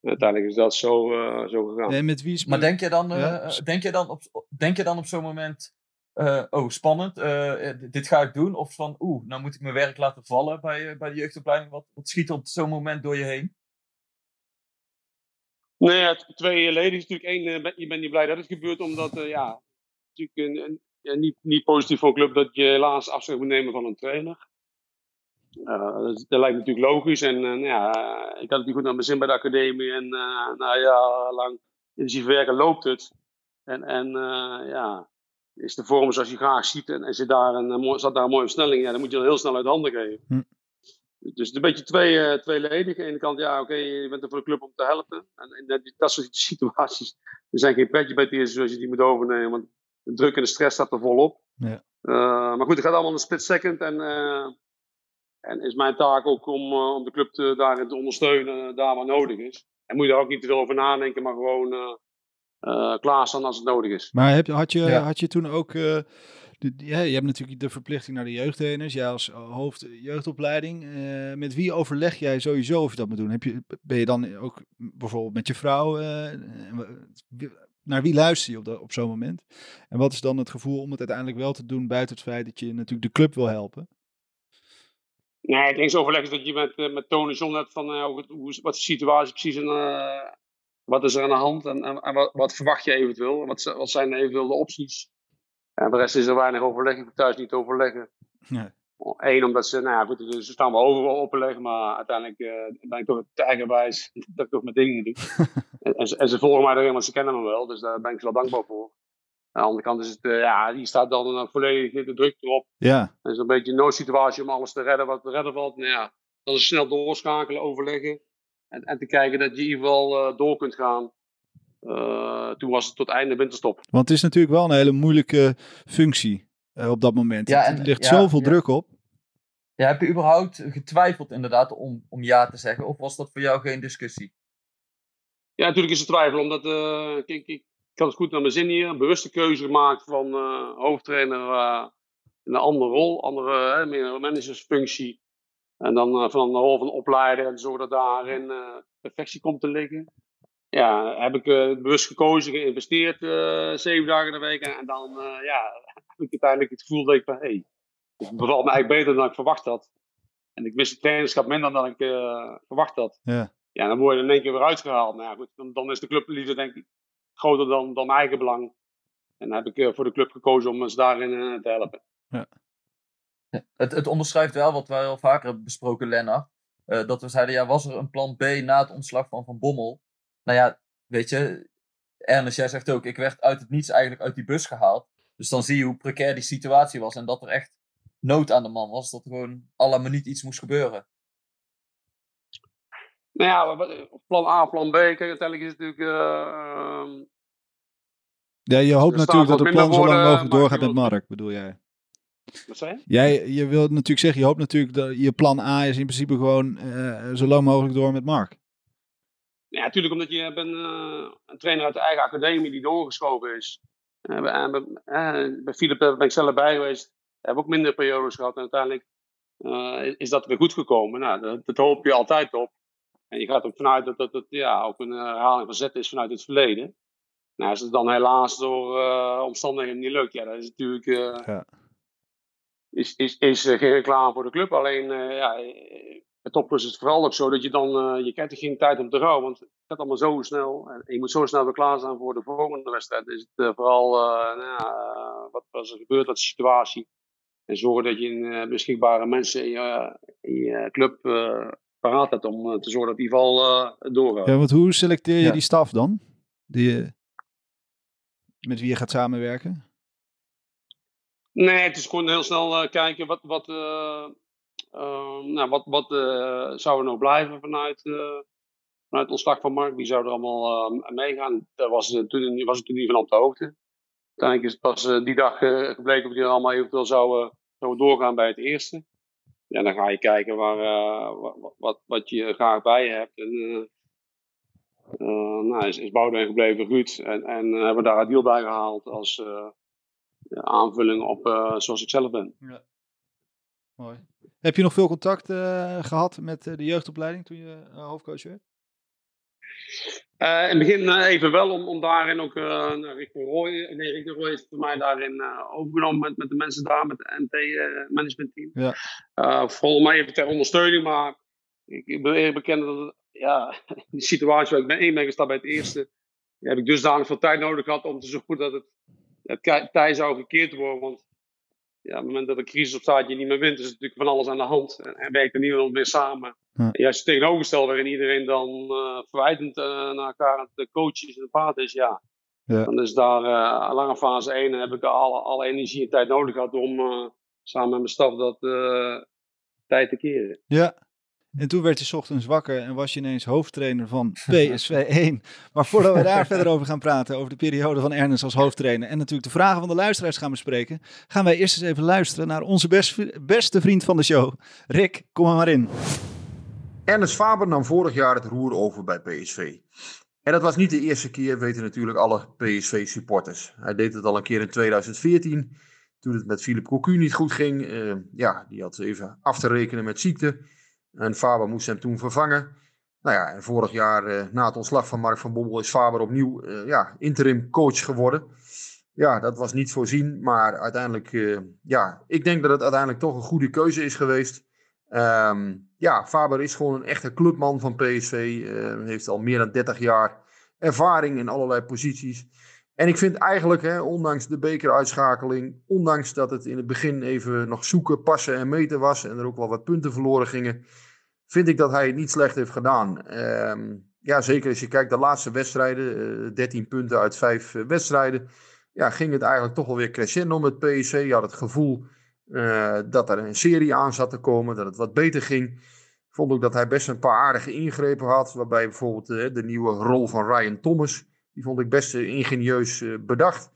En uiteindelijk is dat zo, eh, zo gegaan. En met wie is Maar denk je dan, eh, Ja. eh, denk je dan op, denk je dan op zo'n moment, eh, oh spannend, dit ga ik doen? Of van, oeh, nou moet ik mijn werk laten vallen bij, bij de jeugdopleiding. Wat, wat schiet op zo'n moment door je heen? Nee, ja, t- twee leden is natuurlijk één. ben- je bent niet blij dat het gebeurt, omdat eh, ja, natuurlijk een, niet, niet positief voor een club dat je helaas afscheid moet nemen van een trainer. Eh, dat, dat lijkt me natuurlijk logisch. En eh, nou ja, ik had het niet goed naar mijn zin bij de academie. En eh nou ja, lang intensief werken loopt het. En, en ja, is de vorm zoals je graag ziet. En, en zit daar een, zat daar een mooie versnelling. Ja, dan moet je dat heel snel uit handen geven. Hm. Dus het is een beetje twee, eh, tweeledig. Aan de ene kant, ja, oké, je bent er voor de club om te helpen. En in dat, dat soort situaties, er zijn geen pretje bij het zoals je die moet overnemen. Want de druk en de stress staat er volop. Ja. Maar goed, het gaat allemaal een split second. En, en is mijn taak ook om, eh, om de club te, daarin te ondersteunen, daar waar nodig is. En moet je daar ook niet te veel over nadenken, maar gewoon eh eh, klaarstaan als het nodig is. Maar heb, had, je, Ja. had je toen ook... eh, ja, je hebt natuurlijk de verplichting naar de jeugdtrainers. Jij als hoofd jeugdopleiding. eh, met wie overleg jij sowieso of je dat moet doen? Heb je, ben je dan ook bijvoorbeeld met je vrouw... eh, naar wie luister je op, dat- op zo'n moment? En wat is dan het gevoel om het uiteindelijk wel te doen... buiten het feit dat je natuurlijk de club wil helpen? Nee, het enige overleg is dat je met, eh, met Tony John hebt van eh, hoe, wat is de situatie precies en eh, wat is er aan de hand en, en, en wat, wat verwacht je eventueel? Wat, zi- wat zijn eventueel de opties? En de rest is er weinig overleg. Ik thuis niet overleggen. Nee. Eén, omdat ze, nou ja, goed, ze staan wel over overleg, maar uiteindelijk ben ik toch eigenwijs dat ik toch mijn dingen doe. en, en, ze, en ze volgen mij erin, want ze kennen me wel, dus daar ben ik ze wel dankbaar voor. Aan de andere kant is het, eh, ja, die staat dan eh, volledig de druk erop. Ja, Het is een beetje een noodsituatie om alles te redden wat te redden valt. Nou ja, dan is snel doorschakelen, overleggen. En, en te kijken dat je in ieder geval eh, door kunt gaan. Eh, toen was het tot einde winterstop. want het is natuurlijk wel een hele moeilijke functie eh, op dat moment. Ja, en- er ligt ja, zoveel ja. druk op. Ja, heb je überhaupt getwijfeld inderdaad om, om ja te zeggen? Of was dat voor jou geen discussie? Ja, natuurlijk is er twijfel, omdat eh, kijk, ik, ik had het goed naar mijn zin hier. Een bewuste keuze gemaakt van eh, hoofdtrainer eh, in een andere rol, andere, hè, meer een managersfunctie. En dan eh, van de rol van opleider en zorgen dat daarin eh, perfectie komt te liggen. Ja, heb ik eh, bewust gekozen, geïnvesteerd eh, zeven dagen in de week. En, en dan eh, ja, heb ik uiteindelijk het gevoel dat ik van, hé, hey, het bevalt me eigenlijk beter dan ik verwacht had. En ik mis het trainerschap minder dan ik eh, verwacht had. Ja. Ja, dan word je in één keer weer uitgehaald. Nou ja, goed, dan, dan is de clubliefde denk ik groter dan, dan mijn eigen belang. En dan heb ik eh, voor de club gekozen om ons daarin eh, te helpen. Het, het onderschrijft wel wat wij al vaker hebben besproken, Lennart. Eh, dat we zeiden, ja, was er een plan B na het ontslag van Van Bommel? Nou ja, weet je, Ernest, jij zegt ook, ik werd uit het niets eigenlijk uit die bus gehaald. Dus dan zie je hoe precair die situatie was en dat er echt nood aan de man was. Dat er gewoon alle minuut iets moest gebeuren. Nou ja, plan A, plan B. Kijk, uiteindelijk is het natuurlijk... eh, ehm, Ja, je hoopt natuurlijk dat het plan zo lang mogelijk doorgaat met Mark, bedoel jij? Wat zei je? Jij, je wilt natuurlijk zeggen, je hoopt natuurlijk dat je plan A is in principe gewoon eh, zo lang mogelijk door met Mark. Ja, natuurlijk omdat je eh, een trainer uit de eigen academie die doorgeschoven is. En bij, bij, Philip ben ik zelf bij geweest. Hebben ook minder periodes gehad. En uiteindelijk is dat weer goed gekomen. Nou, dat, dat hoop je altijd op. En je gaat ook vanuit dat dat, dat ja, ook een herhaling van zet is vanuit het verleden. Nou, als het dan helaas door eh, omstandigheden niet lukt, ja, dat is natuurlijk eh, Ja. is, is, is eh, geen reclame voor de club. Alleen, ja, bij Toppers is het vooral ook zo dat je dan, je krijgt er geen tijd om te rouwen, want het gaat allemaal zo snel. En je moet zo snel weer klaarstaan voor de volgende wedstrijd. Dus het vooral, nou, wat was er gebeurd, is de situatie. En zorgen dat je beschikbare mensen in je, in je club paraat hebt om eh, te zorgen dat die val eh doorgaat. Ja, want hoe selecteer je Ja. die staf dan? Die, je- met wie je gaat samenwerken? Nee, het is gewoon heel snel eh, kijken wat, wat, eh, eh, nou, wat, wat eh, zou er nou blijven vanuit, eh vanuit ontslag van Mark. Wie zou er allemaal eh, meegaan? Daar was, eh, toen, was ik toen niet van op de hoogte. Uiteindelijk is het pas eh, die dag eh, gebleken of die er allemaal eventueel zouden, zouden doorgaan bij het eerste. Ja, dan ga je kijken waar, eh, wat, wat, je graag bij je hebt. En, eh, eh, nou, is, is Boudewijn gebleven, Ruud. En, en hebben we daar een deal bij gehaald als ja, aanvulling op zoals ik zelf ben. Mooi. Heb je nog veel contact eh, gehad met de jeugdopleiding toen je hoofdcoach werd? Eh, in het begin eh, even wel, om, om daarin ook uh, naar richting Roy. Nee, richting Roy is voor mij daarin uh, overgenomen met, met de mensen daar, met het NT-managementteam. Ja. Uh, vooral mij even ter ondersteuning, maar ik, ik wil eerlijk bekennen dat het, ja, die situatie waar ik ben ben gestapt bij het eerste, heb ik dusdanig veel tijd nodig gehad om te zorgen dat het, het tij zou gekeerd worden. Want ja, op het moment dat een crisis op staat je niet meer wint, is er natuurlijk van alles aan de hand. En, en werkt er niemand meer samen. Ja. En juist het tegenovergestelde waarin iedereen dan uh, verwijtend uh, naar elkaar aan het coachen is en het praten is, ja. ja. Dan is daar uh, lange fase 1 en heb ik alle, alle energie en tijd nodig gehad om samen met mijn staf dat tijd te keren. Ja, en toen werd je ochtends wakker en was je ineens hoofdtrainer van PSV 1. Maar voordat we daar verder over gaan praten, over de periode van Ernest als hoofdtrainer en natuurlijk de vragen van de luisteraars gaan bespreken, gaan wij eerst eens even luisteren naar onze best, beste vriend van de show. Rick, kom er maar in. Ernest Faber nam vorig jaar het roer over bij PSV. En dat was niet de eerste keer, weten natuurlijk alle PSV-supporters. Hij deed het al een keer in 2014, toen het met Philip Cocu niet goed ging. Uh, ja, die had even af te rekenen met ziekte. En Faber moest hem toen vervangen. Nou ja, en vorig jaar, uh, na het ontslag van Mark van Bommel, is Faber opnieuw uh, ja, interim coach geworden. Ja, dat was niet voorzien, maar uiteindelijk, uh, ja, ik denk dat het uiteindelijk toch een goede keuze is geweest. Um, ja, Faber is gewoon een echte clubman van PSV. heeft al meer dan 30 jaar ervaring in allerlei posities. En ik vind eigenlijk, hè, ondanks de bekeruitschakeling, ondanks dat het in het begin even nog zoeken, passen en meten was en er ook wel wat punten verloren gingen, vind ik dat hij het niet slecht heeft gedaan. Um, ja, zeker als je kijkt de laatste wedstrijden, uh, 13 punten uit 5 uh, wedstrijden, ja, ging het eigenlijk toch wel weer crescendo met PSV. Je had het gevoel uh, dat er een serie aan zat te komen, dat het wat beter ging. Vond ook dat hij best een paar aardige ingrepen had, waarbij bijvoorbeeld de nieuwe rol van Ryan Thomas die vond ik best uh, ingenieus uh, bedacht.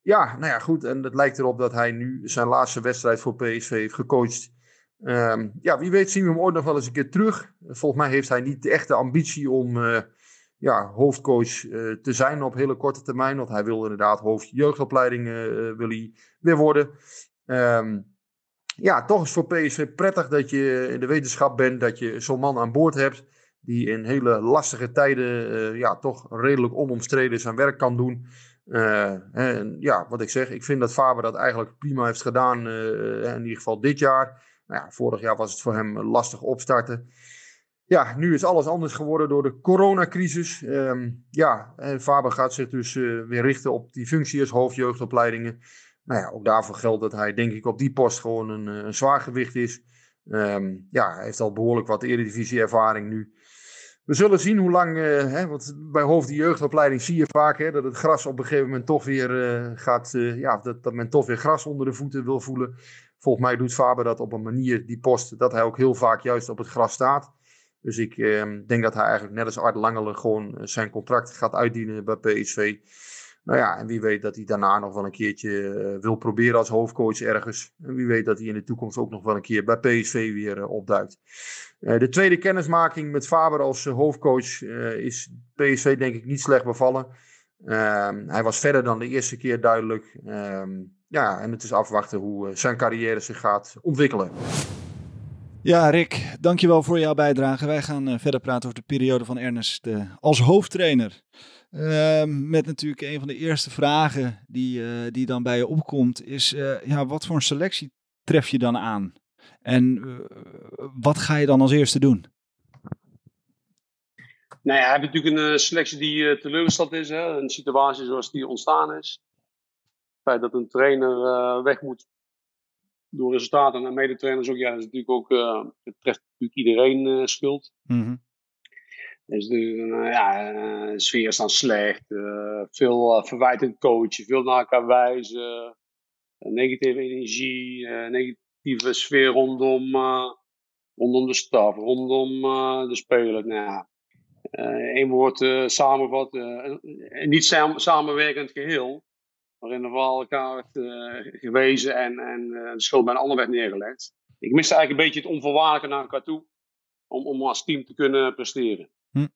Ja, nou ja, goed. En het lijkt erop dat hij nu zijn laatste wedstrijd voor PSV heeft gecoacht. Um, ja, wie weet zien we hem ooit nog wel eens een keer terug. Volgens mij heeft hij niet de echte ambitie om uh, ja, hoofdcoach te zijn op hele korte termijn. Want hij wil inderdaad hoofd jeugdopleiding weer worden. Um, ja, toch is voor PSV prettig dat je in de wetenschap bent dat je zo'n man aan boord hebt die in hele lastige tijden uh, ja, toch redelijk onomstreden zijn werk kan doen. Uh, en ja, wat ik zeg, ik vind dat Faber dat eigenlijk prima heeft gedaan, uh, in ieder geval dit jaar. Nou ja, vorig jaar was het voor hem lastig opstarten. Ja, nu is alles anders geworden door de coronacrisis. Um, ja, en Faber gaat zich dus weer richten op die functie als hoofdjeugdopleidingen. Nou ja, ook daarvoor geldt dat hij denk ik op die post gewoon een, een zwaargewicht is. Um, ja, hij heeft al behoorlijk wat eredivisie-ervaring nu. We zullen zien hoe lang, uh, hè, want bij hoofd jeugdopleiding zie je vaak hè, dat het gras op een gegeven moment toch weer uh, gaat, uh, ja, dat, dat men toch weer gras onder de voeten wil voelen. Volgens mij doet Faber dat op een manier, die post, dat hij ook heel vaak juist op het gras staat. Dus ik ehm, denk dat hij eigenlijk net als Art Langelen gewoon zijn contract gaat uitdienen bij PSV. Nou ja, en wie weet dat hij daarna nog wel een keertje eh, wil proberen als hoofdcoach ergens. En wie weet dat hij in de toekomst ook nog wel een keer bij PSV weer opduikt. Uh, de tweede kennismaking met Faber als hoofdcoach is PSV denk ik niet slecht bevallen. Ehm, hij was verder dan de eerste keer duidelijk. Um, ja, en het is afwachten hoe zijn carrière zich gaat ontwikkelen. Ja, Rick, dankjewel voor jouw bijdrage. Wij gaan verder praten over de periode van Ernest als hoofdtrainer. Uh, met natuurlijk een van de eerste vragen die, eh, die dan bij je opkomt, is ja, wat voor een selectie tref je dan aan? En wat ga je dan als eerste doen? Nou ja, heb je natuurlijk een selectie die teleurgesteld is, hè? een situatie zoals die ontstaan is. Het feit dat een trainer weg moet door resultaten en medetrainers ook, ja, dat is natuurlijk ook, uh, het treft natuurlijk iedereen uh, schuld. Mm -hmm. Dus de, uh, ja, sfeer is dan slecht, veel verwijtend coachen, veel naar elkaar wijzen, negatieve energie, negatieve sfeer rondom, rondom de staf, rondom de speler. Nou ja, één woord samenvat, een niet samenwerkend geheel waarin er vooral elkaar werd gewezen en, en de schuld bij een ander werd neergelegd. Ik miste eigenlijk een beetje het onvoorwaardelijke naar elkaar toe, om, om als team te kunnen presteren. Hm.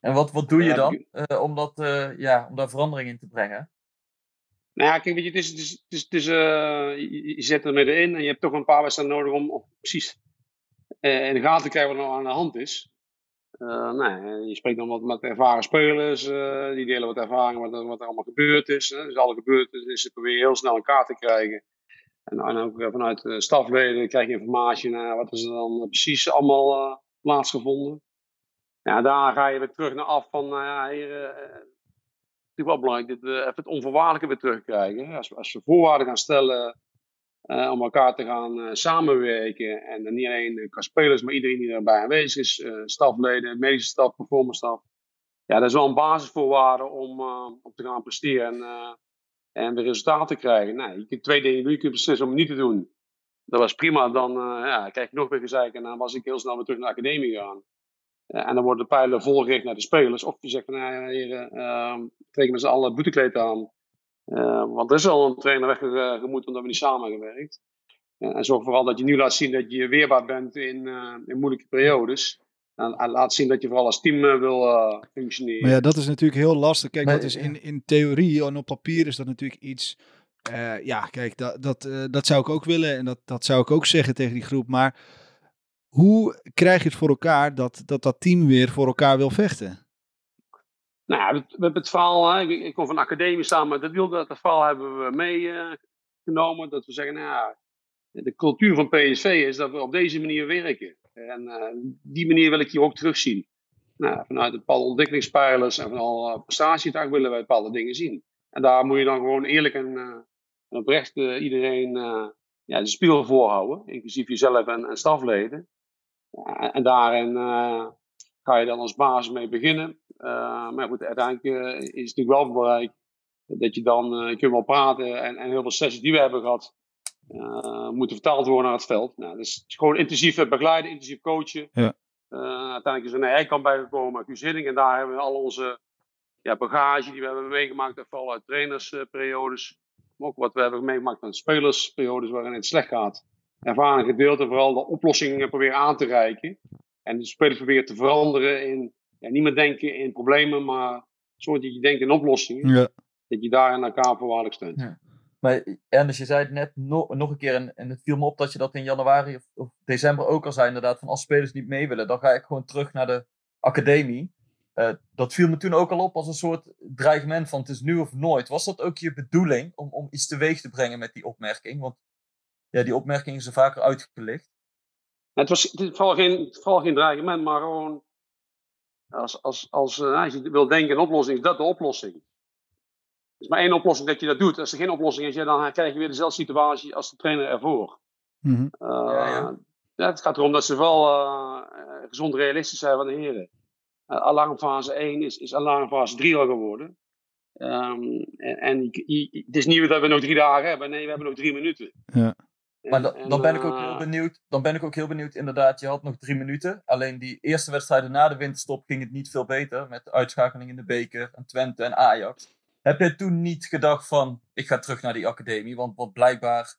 En wat, wat doe je dan uh, om, dat, ja, om daar verandering in te brengen? Nou ja, kijk, weet je, het is, het is, het is, het is je, zet er middenin en je hebt toch een paar wedstrijden nodig om, precies in de gaten te krijgen wat er nou aan de hand is. Uh, nee, je spreekt dan wat met ervaren spelers, uh, die delen wat ervaring wat, wat er allemaal gebeurd is. Hè. Dus alle gebeurtenissen probeer je heel snel in kaart te krijgen. En, en ook vanuit de stafleden krijg je informatie naar wat is er dan precies allemaal uh, plaatsgevonden. Ja, daar ga je weer terug naar af van, nou ja, hier, is wel belangrijk, dit, even het onvoorwaardelijke weer terugkrijgen. Als, als we voorwaarden gaan stellen uh, om elkaar te gaan uh, samenwerken. En dan niet alleen qua spelers, maar iedereen die erbij aanwezig is. Uh, stafleden, medische staf, performance staf. Ja, dat is wel een basisvoorwaarde om, om te gaan presteren en, en de resultaten te krijgen. Nou, je kunt twee dingen doen. Je kunt beslissen om het niet te doen. Dat was prima. Dan ja, krijg ik nog weer gezeik en dan was ik heel snel weer terug naar de academie gegaan. En dan worden de pijlen volgericht naar de spelers. Of je zegt van, nou ja, hier, trekken met z'n allen boetekleed aan. Uh, want er is al een trainer weggemoet omdat we niet samen hebben gewerkt. Uh, en zorg vooral dat je nu laat zien dat je weerbaar bent in, uh, in moeilijke periodes. En, en, laat zien dat je vooral als team wil functioneren. Maar ja, dat is natuurlijk heel lastig. Kijk, dat is in, in theorie en op papier is dat natuurlijk iets. ja, kijk, dat, dat, dat zou ik ook willen en dat, dat zou ik ook zeggen tegen die groep. Maar hoe krijg je het voor elkaar dat dat, dat team weer voor elkaar wil vechten? Nou ja, we, hebben het verhaal, hè, ik, kom van de academie samen, dat, dat verhaal hebben we meegenomen. Uh, dat we zeggen, nou ja, de cultuur van PSV is dat we op deze manier werken. En uh, die manier wil ik hier ook terugzien. Nou, vanuit bepaalde ontwikkelingspijlers en van al uh, prestatiedag willen wij bepaalde dingen zien. En daar moet je dan gewoon eerlijk en, uh, oprecht iedereen ja, de spiegel voorhouden, inclusief jezelf en, en stafleden. En daarin ga je dan als basis mee beginnen. Uh, maar goed, uiteindelijk is het natuurlijk wel belangrijk dat je dan kunt wel praten en, en heel veel sessies die we hebben gehad, moeten vertaald worden naar het veld. Nou, dus gewoon intensief begeleiden, intensief coachen. Ja. uiteindelijk is er een eikant bijgekomen, Q-zitting, en daar hebben we al onze ja, bagage die we hebben meegemaakt, vooral uit trainersperiodes, maar ook wat we hebben meegemaakt aan spelersperiodes waarin het slecht gaat. Ervaring gedeeld en vooral de oplossingen proberen aan te reiken. En de spelers proberen te veranderen in ja, niet meer denken in problemen, maar soort dat je denkt in oplossingen. Ja. Dat je daar aan elkaar voorwaardelijk steunt. Ja. Maar Ernest, je zei het net no nog een keer, en, en, het viel me op dat je dat in januari of, of, december ook al zei, inderdaad, van als spelers niet mee willen, dan ga ik gewoon terug naar de academie. Uh, dat viel me toen ook al op als een soort dreigement van het is nu of nooit. Was dat ook je bedoeling om, om iets teweeg te brengen met die opmerking? Want ja, die opmerking is er vaker uitgelicht. Het was het vooral geen, vooral geen dreigement, maar gewoon als, als, als, uh, als je wil denken in oplossing, is dat de oplossing. Er is maar één oplossing dat je dat doet. Als er geen oplossing is, ja, dan krijg je weer dezelfde situatie als de trainer ervoor. Mm -hmm. uh, ja, ja. ja, het gaat erom dat ze wel uh, gezond realistisch zijn van de heren. alarmfase 1 is, is alarmfase 3 al geworden. Um, en, en je, je, het is niet dat we nog drie dagen hebben. Nee, we hebben nog drie minuten. Ja. Maar da- En- dan ben ik ook heel eh, benieuwd. Dan ben ik ook heel benieuwd. Inderdaad, je had nog drie minuten. Alleen die eerste wedstrijden na de winterstop ging het niet veel beter. Met de uitschakeling in de beker en Twente en Ajax. Heb je toen niet gedacht van, ik ga terug naar die academie? Want, want blijkbaar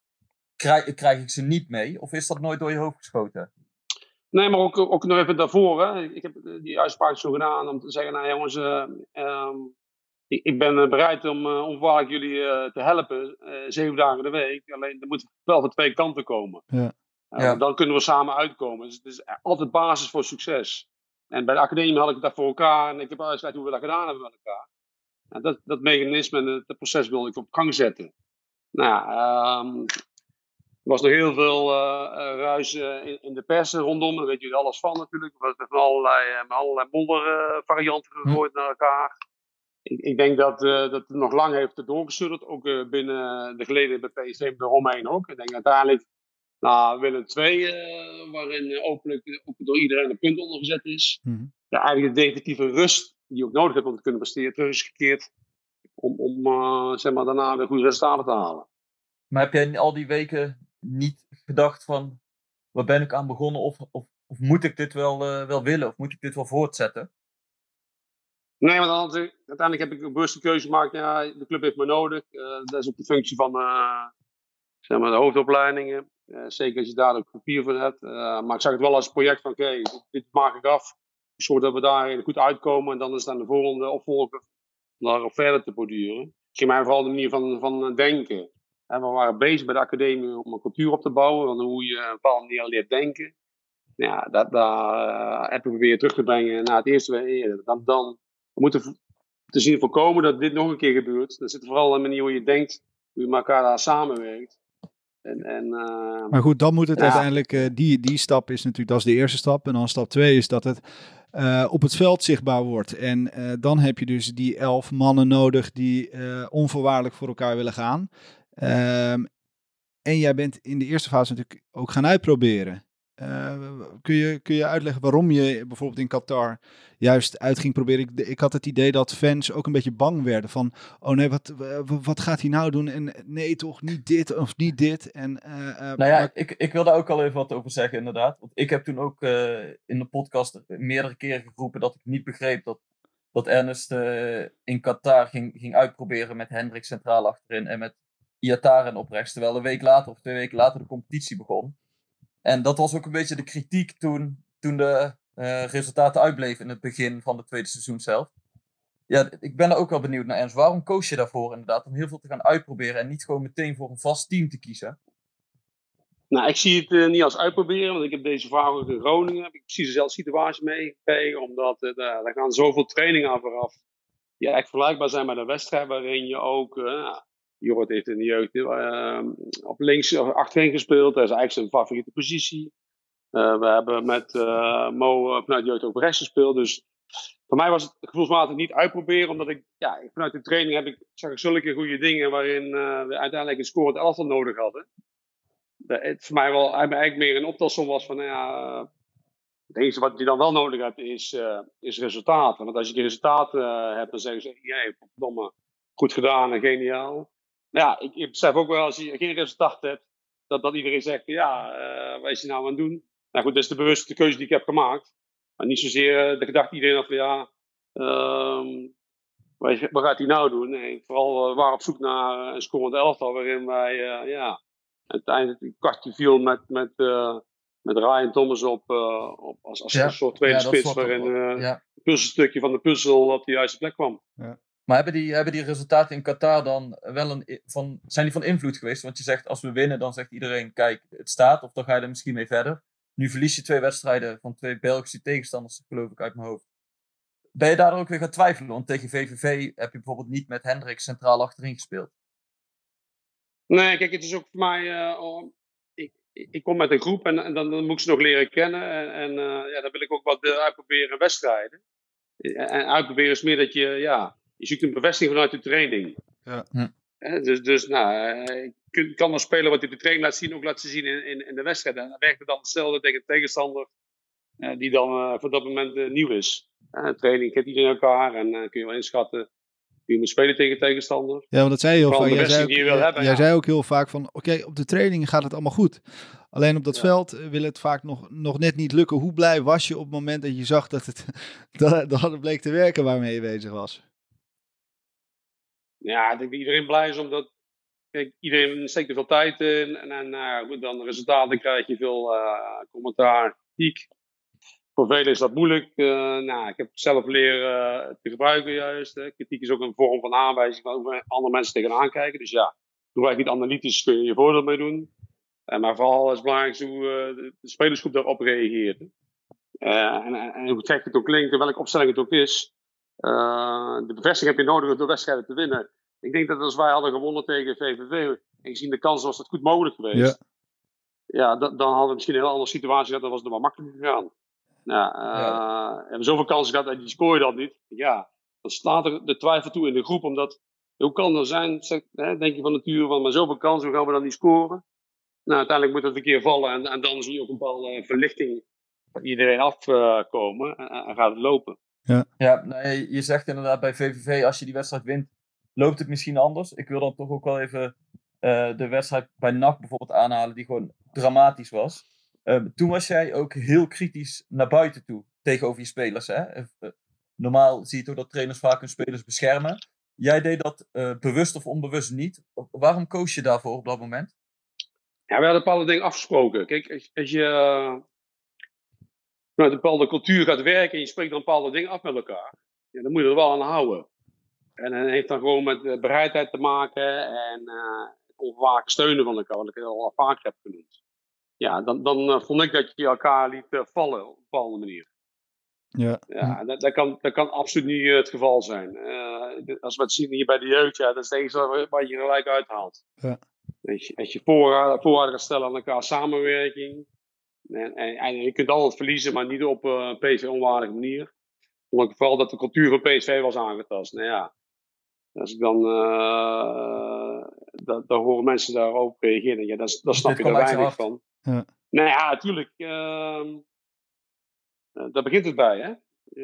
krijg, krijg ik ze niet mee. Of is dat nooit door je hoofd geschoten? Nee, maar ook, ook nog even daarvoor. Hè. Ik heb eh, die uitspraak zo gedaan om te zeggen, nou jongens, ehm, ik, ik ben eh, bereid om uh, onvoorwaardelijk jullie eh, te helpen, zeven dagen de week. Alleen er moet wel van twee kanten komen. Ja. Eh, Ja. Dan kunnen we samen uitkomen. Dus het is altijd basis voor succes. En bij de academie had ik dat voor elkaar en ik heb uitgelegd hoe we dat gedaan hebben met elkaar. En dat, dat mechanisme en het, dat proces wilde ik op gang zetten. Nou ja, ehm, er was nog heel veel ruis in, in de pers rondom. Daar weet jullie alles van natuurlijk. Er was van allerlei, met allerlei moddervarianten gegooid naar elkaar. Ik, ik denk dat, eh, dat het nog lang heeft doorgesudderd. Ook eh, binnen de geleden bij PSV eromheen ook. Ik denk uiteindelijk na Willem II, eh, waarin openlijk ook door iedereen een punt onder gezet is. Mhm. Ja, eigenlijk de definitieve rust die je ook nodig hebt om te kunnen presteren, terug is gekeerd. Om, om zeg maar, daarna weer goede resultaten te halen. Maar heb jij in al die weken niet gedacht van, waar ben ik aan begonnen? Of, of, of moet ik dit wel, wel willen? Of moet ik dit wel voortzetten? Nee, want ik- uiteindelijk heb ik een bewuste keuze gemaakt. Ja, de club heeft me nodig. Eh, dat is ook de functie van eh, zeg maar de hoofdopleidingen. Eh, zeker als je daar ook papier voor hebt. Maar ik zag het wel als project van: oké, dit, maak ik af. Zorg dat we daar goed uitkomen. En dan is het aan de volgende opvolger om daarop verder te borduren. Het ging mij vooral de manier van, van denken. En we waren bezig bij de academie om een cultuur op te bouwen. Van hoe je op een bepaalde manier leert denken. Ja, dat, daar hebben we weer terug te brengen naar het eerste. Dan, dan moeten te zien voorkomen dat dit nog een keer gebeurt. Dat zit vooral de manier hoe je denkt, hoe je met elkaar daar samenwerkt. En, en, eh, Maar goed, dan moet het Ja. uiteindelijk, eh, die, die stap is natuurlijk, dat is de eerste stap. En dan stap twee is dat het eh, op het veld zichtbaar wordt. En dan heb je dus die elf mannen nodig die onvoorwaardelijk voor elkaar willen gaan. Ehm, en jij bent in de eerste fase natuurlijk ook gaan uitproberen. Eh, kun, je, kun je uitleggen waarom je bijvoorbeeld in Qatar juist uit ging proberen? Ik, ik had het idee dat fans ook een beetje bang werden van... oh nee, wat, wat gaat hij nou doen? En nee, toch niet dit of niet dit. En, eh, eh, Nou ja, maar- ik, ik wil daar ook al even wat over zeggen, inderdaad. Want ik heb toen ook in de podcast meerdere keren geroepen dat ik niet begreep dat, dat Ernest in Qatar ging, ging uitproberen met Hendrik centraal achterin en met Iataren op rechts. Terwijl een week later of twee weken later de competitie begon. En dat was ook een beetje de kritiek toen, toen de eh, resultaten uitbleven in het begin van het tweede seizoen zelf. Ja, ik ben er ook wel benieuwd naar, Ernst. Waarom koos je daarvoor inderdaad om heel veel te gaan uitproberen en niet gewoon meteen voor een vast team te kiezen? nou, ik zie het eh, niet als uitproberen, want ik heb deze ook in Groningen. Heb ik precies dezelfde situatie meegekregen, omdat uh, daar gaan zoveel trainingen aan vooraf. Die eigenlijk vergelijkbaar zijn met een wedstrijd waarin je ook. Jorrit heeft in de jeugd uh, op links achterin gespeeld. Dat is eigenlijk zijn favoriete positie. Uh, we hebben met uh, Mo vanuit de jeugd ook rechts gespeeld. Dus voor mij was het gevoelsmatig niet uitproberen. Omdat ik, ja, vanuit de training heb ik, zag ik zulke goede dingen waarin we uiteindelijk een scorend elftal nodig hadden. Dat het voor mij wel eigenlijk meer een optelsom was van, nou ja, het enige wat je dan wel nodig hebt is, is resultaten. Want als je die resultaten hebt, dan zeggen ze, jij, verdomme, goed gedaan en geniaal. Maar ja, ik, ik besef ook wel als je geen resultaat hebt, dat, dat iedereen zegt, ja, uh, wat is je nou aan het doen? Nou goed, dat is de bewuste keuze die ik heb gemaakt. Maar niet zozeer de gedachte iedereen had van, ja, um, wat, wat, gaat hij nou doen? Nee, vooral we waren op zoek naar een scorend elftal waarin wij, uh, ja, uiteindelijk een kwartje viel met, met, uh, met Ryan Thomas op, uh, op als, als ja. een soort tweede ja, spits, waarin uh, ja. het puzzelstukje van de puzzel op de juiste plek kwam. Ja. Maar hebben die, hebben die resultaten in Qatar dan wel een, van, zijn die van invloed geweest? Want je zegt, als we winnen, dan zegt iedereen, kijk, het staat, of dan ga je er misschien mee verder. Nu verlies je twee wedstrijden van twee Belgische tegenstanders, geloof ik, uit mijn hoofd. Ben je daar ook weer gaan twijfelen? Want tegen VVV heb je bijvoorbeeld niet met Hendrik centraal achterin gespeeld. Nee, kijk, het is ook voor mij. Uh, ik, ik kom met een groep en, dan, dan, moet ik ze nog leren kennen. En, uh, ja, dan wil ik ook wat uitproberen in wedstrijden. En uitproberen is meer dat je, ja, je zoekt een bevestiging vanuit de training. Ja. Hm. Dus, dus nou, ik kan dan spelen wat hij de training laat zien, ook laten zien in, in, in de wedstrijd. En dan werkt het dan hetzelfde tegen een tegenstander uh, die dan uh, voor dat moment uh, nieuw is. Uh, training kent iedereen elkaar en kun je wel inschatten je moet spelen tegen tegenstander. Ja, want dat zei je heel vaak. Jij, zei ook, je wil jij- hebben, jij ja. zei ook heel vaak van, oké, op de training gaat het allemaal goed. Alleen op dat Ja. veld eh, wil het vaak nog, nog net niet lukken. Hoe blij was je op het moment dat je zag dat het, dat, dat het bleek te werken waarmee je bezig was? Ja, ik denk dat iedereen blij is omdat kijk, iedereen steekt er veel tijd in. En, en eh, goed, dan resultaten krijg je veel eh, commentaar, kritiek. Voor velen is dat moeilijk. Eh, nou, ik heb zelf leren te gebruiken juist. Hè. Kritiek is ook een vorm van aanwijzing van andere mensen tegenaan kijken. Dus ja, eigenlijk niet analytisch, kun je je voordeel mee doen. Maar vooral is het belangrijk hoe de, spelersgroep daarop reageert. En, en, hoe gek het ook klinkt welke opstelling het ook is. Eh, de bevestiging heb je nodig om de wedstrijden te winnen. Ik denk dat als wij hadden gewonnen tegen VVV, en gezien de kans was dat goed mogelijk geweest. Ja, da- dan hadden we misschien een heel andere situatie gehad, dan was het maar makkelijker gegaan. Ja, eh, We hebben zoveel kansen gehad en die scoor je dan niet. Ja, dan slaat er de twijfel toe in de groep, omdat hoe kan er zijn, zeg, hè, denk je van nature van, maar zoveel kansen, hoe gaan we dan niet scoren? Nou, uiteindelijk moet het een keer vallen en, en dan zie je ook een bepaalde verlichting van iedereen afkomen en, en gaat het lopen. Ja, nou, je, je zegt inderdaad bij VVV, als je die wedstrijd wint, loopt het misschien anders. Ik wil dan toch ook wel even eh, de wedstrijd bij NAC bijvoorbeeld aanhalen, die gewoon dramatisch was. Ehm, toen was jij ook heel kritisch naar buiten toe tegenover je spelers. Hè? Eh, normaal zie je toch dat trainers vaak hun spelers beschermen. Jij deed dat eh, bewust of onbewust niet. Waarom koos je daarvoor op dat moment? Ja, we hadden bepaalde dingen afgesproken. Kijk, als, je vanuit een bepaalde cultuur gaat werken en je spreekt dan bepaalde dingen af met elkaar, ja, dan moet je er wel aan houden. En dat heeft dan gewoon met eh, bereidheid te maken en eh ongewaken steunen van elkaar, wat ik al vaker heb genoemd. Ja, dan, dan eh, vond ik dat je elkaar liet vallen op een bepaalde manier. Ja. Ja, dat, dat, kan, dat kan absoluut niet het geval zijn. Als we het zien hier bij de jeugd, ja, dat is het enige wat- je gelijk uithaalt. Ja. Als je, als je voor, voorwaarden gaat stellen aan elkaar, samenwerking. En, en, en je kunt altijd verliezen, maar niet op eh, een PSV-onwaardige manier. Omdat vooral dat de cultuur van PSV was aangetast. Nou ja, als ik dan, eh dat, dan horen mensen daarop reageren. Ja, daar, daar snap dit je er weinig van. Ja. Nou ja, natuurlijk. eh, daar begint het bij, hè.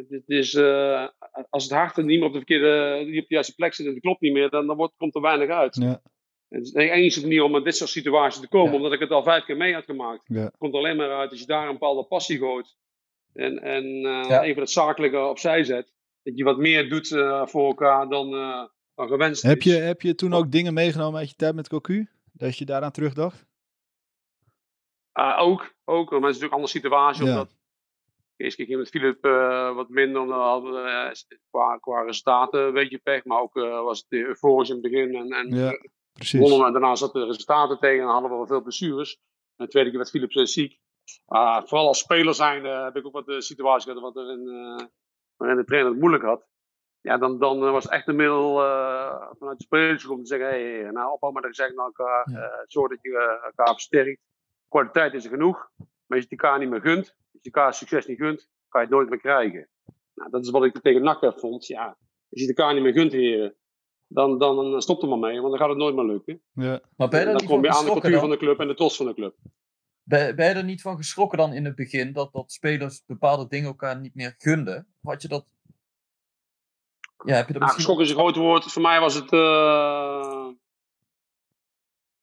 Het is, eh, als het hart er niet meer op de verkeerde, niet op de juiste plek zit en het klopt niet meer, dan, dan wordt, komt er weinig uit. Ja. Het is de enige manier om met dit soort situaties te komen, Ja. omdat ik het al vijf keer mee had gemaakt. Ja. Het komt alleen maar uit als je daar een bepaalde passie gooit. En, en eh, Ja. even het zakelijke opzij zet. Dat je wat meer doet eh, voor elkaar dan, eh, dan gewenst Heb is. je, heb je toen ook dingen meegenomen uit je tijd met Cocu? Dat je daaraan terugdacht? Ah, ook, ook, maar het is natuurlijk een andere situatie. Ja. Omdat Eerst keer ging met Philip eh, wat minder, omdat we hadden eh, qua, qua resultaten een beetje pech. Maar ook eh, was het euforisch in het begin. En, en Ja, precies. wonnen we. En daarna zaten de resultaten tegen en hadden we wel veel blessures. En de tweede keer werd Philip eh, ziek. Vooral als speler zijn heb ik ook wat de situatie gehad wat er in, eh, waarin de trainer het moeilijk had. Ja, dan, dan eh, was het echt een middel eh, vanuit de spelers om te zeggen: hey, hey, nou ophouden met gezegd naar elkaar. eh zorg dat je eh, elkaar versterkt. Kwaliteit is er genoeg. Maar als je elkaar niet meer gunt, als je elkaar succes niet gunt, ga je het nooit meer krijgen. Nou, dat is wat ik tegen NAC heb vond. Ja, als je elkaar niet meer gunt, heren, dan, dan, dan stop er maar mee, want dan gaat het nooit meer lukken. Ja. Maar ben je dan niet kom van je aan de geschrokken cultuur dan? van de club en de trots van de club. Ben, ben je er niet van geschrokken dan in het begin dat, dat spelers bepaalde dingen elkaar niet meer gunden? Had je dat. Ja, heb je dat Nou, misschien. geschrokken is een groot woord. Voor mij was het eh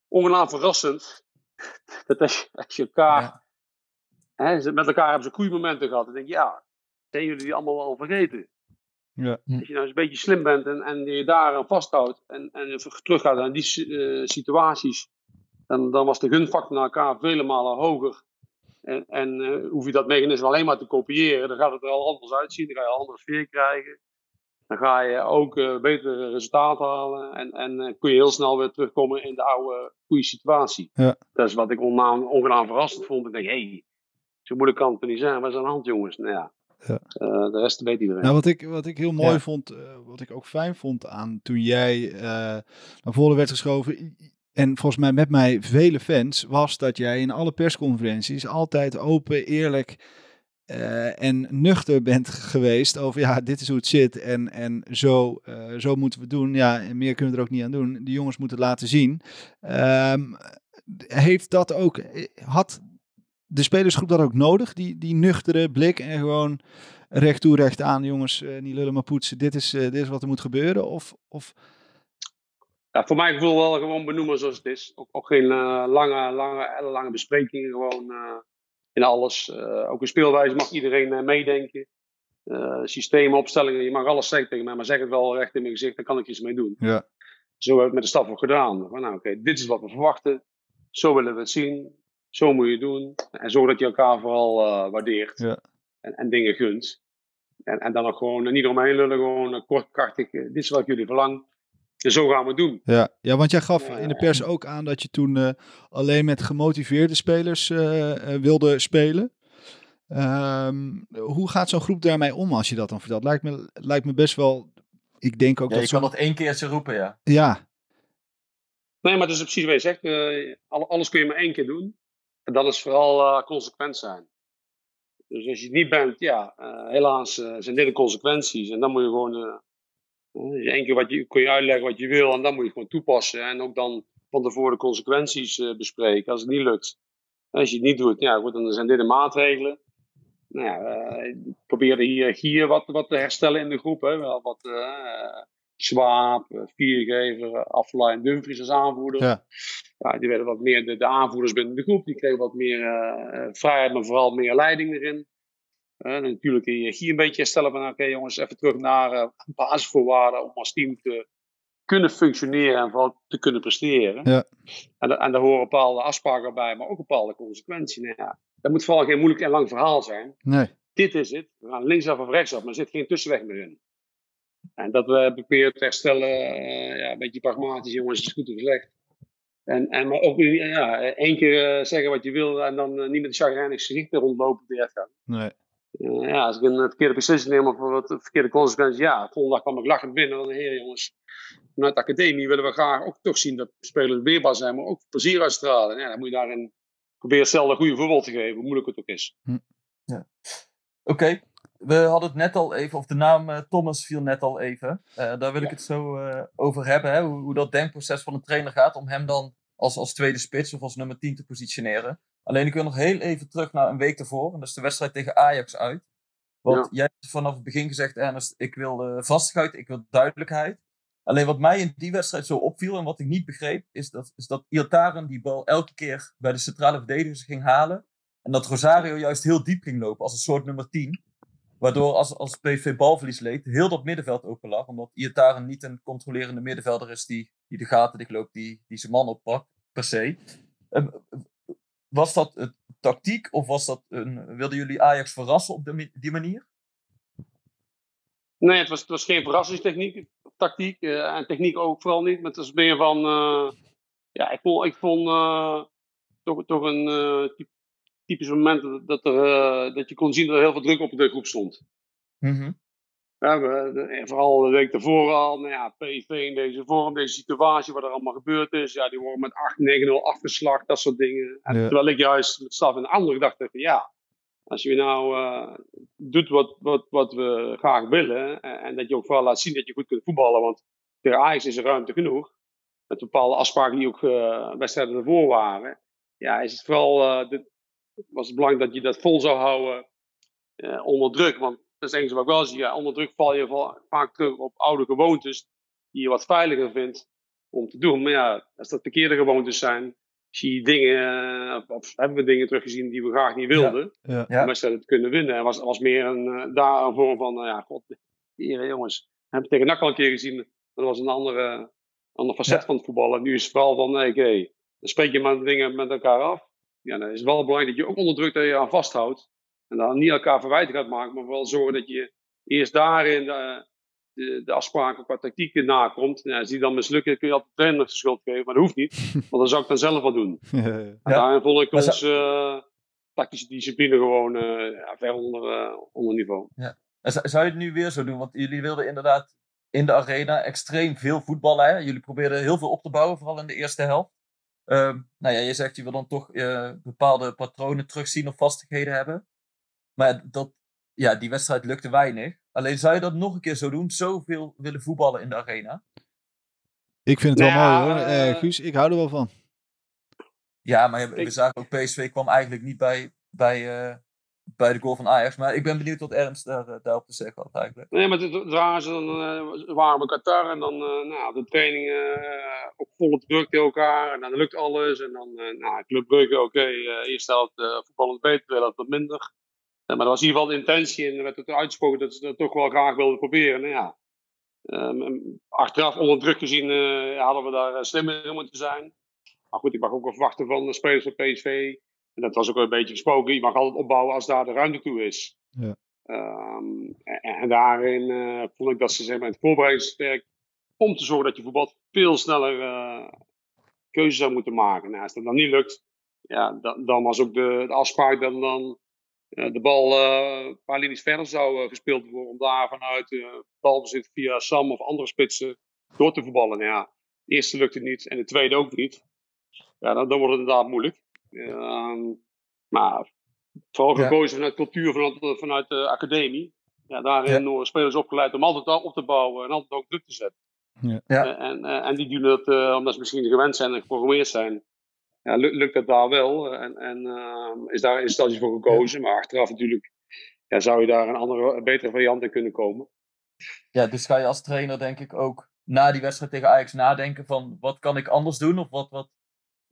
ongenaam verrassend. Dat als je, als je elkaar, Ja. hè, ze- met elkaar hebben ze goede momenten gehad. Dan denk ik, ja, zijn jullie die allemaal wel vergeten? Ja. Als je nou eens een beetje slim bent en, en je daar aan vasthoudt en, en teruggaat naar die eh, situaties, dan, dan was de gunfactor naar elkaar vele malen hoger. En, en eh, hoef je dat mechanisme alleen maar te kopiëren, dan gaat het er al anders uitzien, dan ga je een andere sfeer krijgen. Dan ga je ook eh, betere resultaten halen en, en eh, kun je heel snel weer terugkomen in de oude goede situatie. Ja. Dat is wat ik ongenaam, ongenaam verrassend vond. Ik denk, hé, hey, zo moeilijk kan het niet zijn. Wat is aan de hand, jongens? Nou ja, Ja. eh, de rest weet iedereen. Nou, wat ik, wat ik heel mooi Ja. vond, eh, wat ik ook fijn vond aan toen jij eh, naar voren werd geschoven, en volgens mij met mij vele fans, was dat jij in alle persconferenties altijd open, eerlijk eh, en nuchter bent geweest over, ja, dit is hoe het zit en, en zo, eh, zo moeten we het doen. Ja, en meer kunnen we er ook niet aan doen. De jongens moeten het laten zien. Ehm, heeft dat ook, had de spelersgroep dat ook nodig? Die, die nuchtere blik en gewoon recht toe, recht aan, jongens, uh, niet lullen maar poetsen. Dit is, uh, dit is wat er moet gebeuren? Of, of... Ja, voor mij gevoel wel gewoon benoemen zoals het is. Ook, ook geen uh, lange, lange, lange besprekingen, gewoon in alles. ook in speelwijze mag iedereen meedenken. systemen, opstellingen, je mag alles zeggen tegen mij, maar zeg het wel recht in mijn gezicht, dan kan ik iets mee doen. Ja. Zo hebben we het met de staf ook gedaan. Van, nou, oké, dit is wat we verwachten. Zo willen we het zien. Zo moet je doen. En zorg dat je elkaar vooral waardeert. Ja. En, en dingen gunt. En, en dan ook gewoon niet omheen lullen, gewoon kort, krachtig. dit is wat jullie verlangen. En zo gaan we het doen. Ja, ja want jij gaf in de pers ook aan dat je toen uh, alleen met gemotiveerde spelers uh, uh, wilde spelen. Um, hoe gaat zo'n groep daarmee om als je dat dan vertelt? Lijkt me, lijkt me best wel. Ik denk ook ja, dat. Je kan dat één keertje roepen, ja. Ja. Nee, maar dat is precies wat je zegt. alles kun je maar één keer doen. En dat is vooral consequent zijn. Dus als je het niet bent, ja, uh, helaas uh, zijn dit de consequenties. En dan moet je gewoon, uh, één keer wat je, kun je uitleggen wat je wil en dan moet je gewoon toepassen. En ook dan van tevoren de consequenties bespreken als het niet lukt. En als je het niet doet, ja goed, dan zijn dit de maatregelen. Nou ja, ik probeerde hier, hier wat, wat te herstellen in de groep. Hè. Wel wat Zwaap, Viergever, Afla en Dumfries als aanvoerder. Ja. Ja. die werden wat meer de, de aanvoerders binnen de groep. Die kregen wat meer uh, vrijheid, maar vooral meer leiding erin. Uh, natuurlijk hier een beetje herstellen van, oké jongens, even terug naar uh, basisvoorwaarden om als team te kunnen functioneren en vooral te kunnen presteren. Ja. En, en daar horen bepaalde afspraken bij, maar ook bepaalde consequenties. Nou ja, dat moet vooral geen moeilijk en lang verhaal zijn. Nee. Dit is het. We gaan linksaf of rechtsaf, maar er zit geen tussenweg meer in. En dat we proberen te herstellen, ja, een beetje pragmatisch, jongens, is goed of slecht. En, en maar ook ja, één keer uh, zeggen wat je wil en dan uh, niet met een chagrijnig gezicht rondlopen te gaan. Nee. ja, als ik een verkeerde beslissing neem of wat verkeerde consequenties, ja, volgende dag kwam ik lachend binnen. Dan, heer jongens, vanuit de academie willen we graag ook toch zien dat spelers weerbaar zijn, maar ook plezier uitstralen. Ja, dan moet je daarin proberen hetzelfde een goede voorbeeld te geven, hoe moeilijk het ook is. Hm. Ja. Oké, okay. We hadden het net al even, of de naam uh, Thomas viel net al even. Uh, daar wil ik het zo uh, over hebben, hè? Hoe, hoe, dat denkproces van een trainer gaat om hem dan als, als tweede spits of als nummer 10 te positioneren. Alleen ik wil nog heel even terug naar een week ervoor, en dat is de wedstrijd tegen Ajax uit. Want ja. jij hebt vanaf het begin gezegd, Ernest, ik wil vastigheid, ik wil duidelijkheid. Alleen wat mij in die wedstrijd zo opviel en wat ik niet begreep, is dat, is dat Iataren die bal elke keer bij de centrale verdedigers ging halen. En dat Rosario juist heel diep ging lopen als een soort nummer 10. Waardoor als, als PV balverlies leed, heel dat middenveld open lag. Omdat Iataren niet een controlerende middenvelder is die, die de gaten dichtloopt, die, die zijn man oppakt, per se. Um, was dat een tactiek of was dat een, wilden jullie Ajax verrassen op de, die manier? Nee, het was, was geen verrassingstechniek, tactiek. Uh, en techniek ook vooral niet. Maar het was meer van, uh, ja, ik vond, ik vond uh, toch, toch een typisch moment dat, er, uh, dat je kon zien dat er heel veel druk op de groep stond. Mm -hmm. ja, we, de, vooral de week daarvoor al, nou ja, PSV in deze vorm, deze situatie, wat er allemaal gebeurd is. Ja, die worden met 8-9-0 afgeslacht, dat soort dingen. En Ja. Terwijl ik juist met staf in de andere gedachte van ja, als je nou eh, doet wat, wat, wat we graag willen, en, en dat je ook vooral laat zien dat je goed kunt voetballen, want tegen Ajax is er ruimte genoeg. Met bepaalde afspraken die ook eh, wedstrijden ervoor waren. Ja, is het vooral eh, de, was het belangrijk dat je dat vol zou houden eh, onder druk. Want dat is het enige wat ik wel zie. Ja, onder druk val je va- vaak terug op oude gewoontes die je wat veiliger vindt om te doen. Maar ja, als dat verkeerde gewoontes zijn, zie je dingen, eh, of, of hebben we dingen teruggezien die we graag niet wilden. Ja. Ja. Om wedstrijden te kunnen winnen. En was, was meer een, eh, daar een vorm van, nou ja, god, hier jongens. We hebben tegen NAC al een keer gezien. Dat was een andere, ander facet Ja. van het voetballen. Nu is het vooral van, nee, dan spreek je maar dingen met elkaar af. Ja, dan is het wel belangrijk dat je ook onder druk dat je aan vasthoudt. En dan niet elkaar verwijten gaat maken, maar wel zorgen dat je eerst daarin de, de, de afspraken qua tactiek nakomt. Ja, als die dan mislukken, kun je altijd de trainer de schuld geven, maar dat hoeft niet. Want dan zou ik dan zelf wel doen. En daarin vond ik onze eh, tactische discipline gewoon eh, ja, ver onder, eh, onder niveau. En zou zou je het nu weer zo doen? Want jullie wilden inderdaad in de arena extreem veel voetballen. Hè? Jullie probeerden heel veel op te bouwen, vooral in de eerste helft. Ehm, nou ja, je zegt je wil dan toch eh, bepaalde patronen terugzien of vastigheden hebben. Maar dat, ja, die wedstrijd lukte weinig. Alleen zou je dat nog een keer zo doen? Zoveel willen voetballen in de arena? Ik vind het wel mooi hoor, eh, Eh, Guus. Ik hou er wel van. Ja, maar we Ik- zagen ook PSV kwam eigenlijk niet bij, bij, eh, bij de goal van Ajax. Maar ik ben benieuwd wat Ernst daar, eh, daarop te zeggen had eigenlijk. Nee, maar het waren ze dan, eh, waren we Qatar en dan eh, nou, de training eh, op volle druk tegen elkaar. En dan lukt alles. En dan, nou, Club Brugge, oké, eh eerst helft uh, voetballend beter, tweede helft wat minder. Maar dat was in ieder geval de intentie en er werd het uitgesproken dat ze dat toch wel graag wilden proberen. Nou ja, ehm, achteraf onder druk gezien hadden we daar slimmer in moeten zijn. Maar goed, ik mag ook wel verwachten van de spelers van PSV. En dat was ook een beetje gesproken. Je mag altijd opbouwen als daar de ruimte toe is. Ja. Ehm, en, en daarin eh, vond ik dat ze zeg maar, in het voorbereidingswerk om te zorgen dat je voetbal veel sneller eh keuzes zou moeten maken. Nou, als dat dan niet lukt, ja, dan, dan was ook de, de afspraak dat dan eh, de bal een paar linies verder zou gespeeld worden. Om daar vanuit uh, balbezit via Sam of andere spitsen door te voetballen. Nou ja, de eerste lukte niet en de tweede ook niet. Ja, dan, dan wordt het inderdaad moeilijk. Ehm, maar vooral Ja. gekozen vanuit cultuur, vanuit, vanuit de academie. Ja, daarin worden spelers opgeleid om altijd op te bouwen en altijd ook druk te zetten. Ja. Ja. Eh, en, eh, en die doen dat eh, omdat ze misschien gewend zijn en geprogrammeerd zijn. Ja, lu- lukt dat daar wel eh, en, en ehm, is daar in instantie voor gekozen. Maar achteraf natuurlijk ja, zou je daar een andere, een betere variant in kunnen komen. Ja, dus ga je als trainer denk ik ook na die wedstrijd tegen Ajax nadenken van wat kan ik anders doen of wat, wat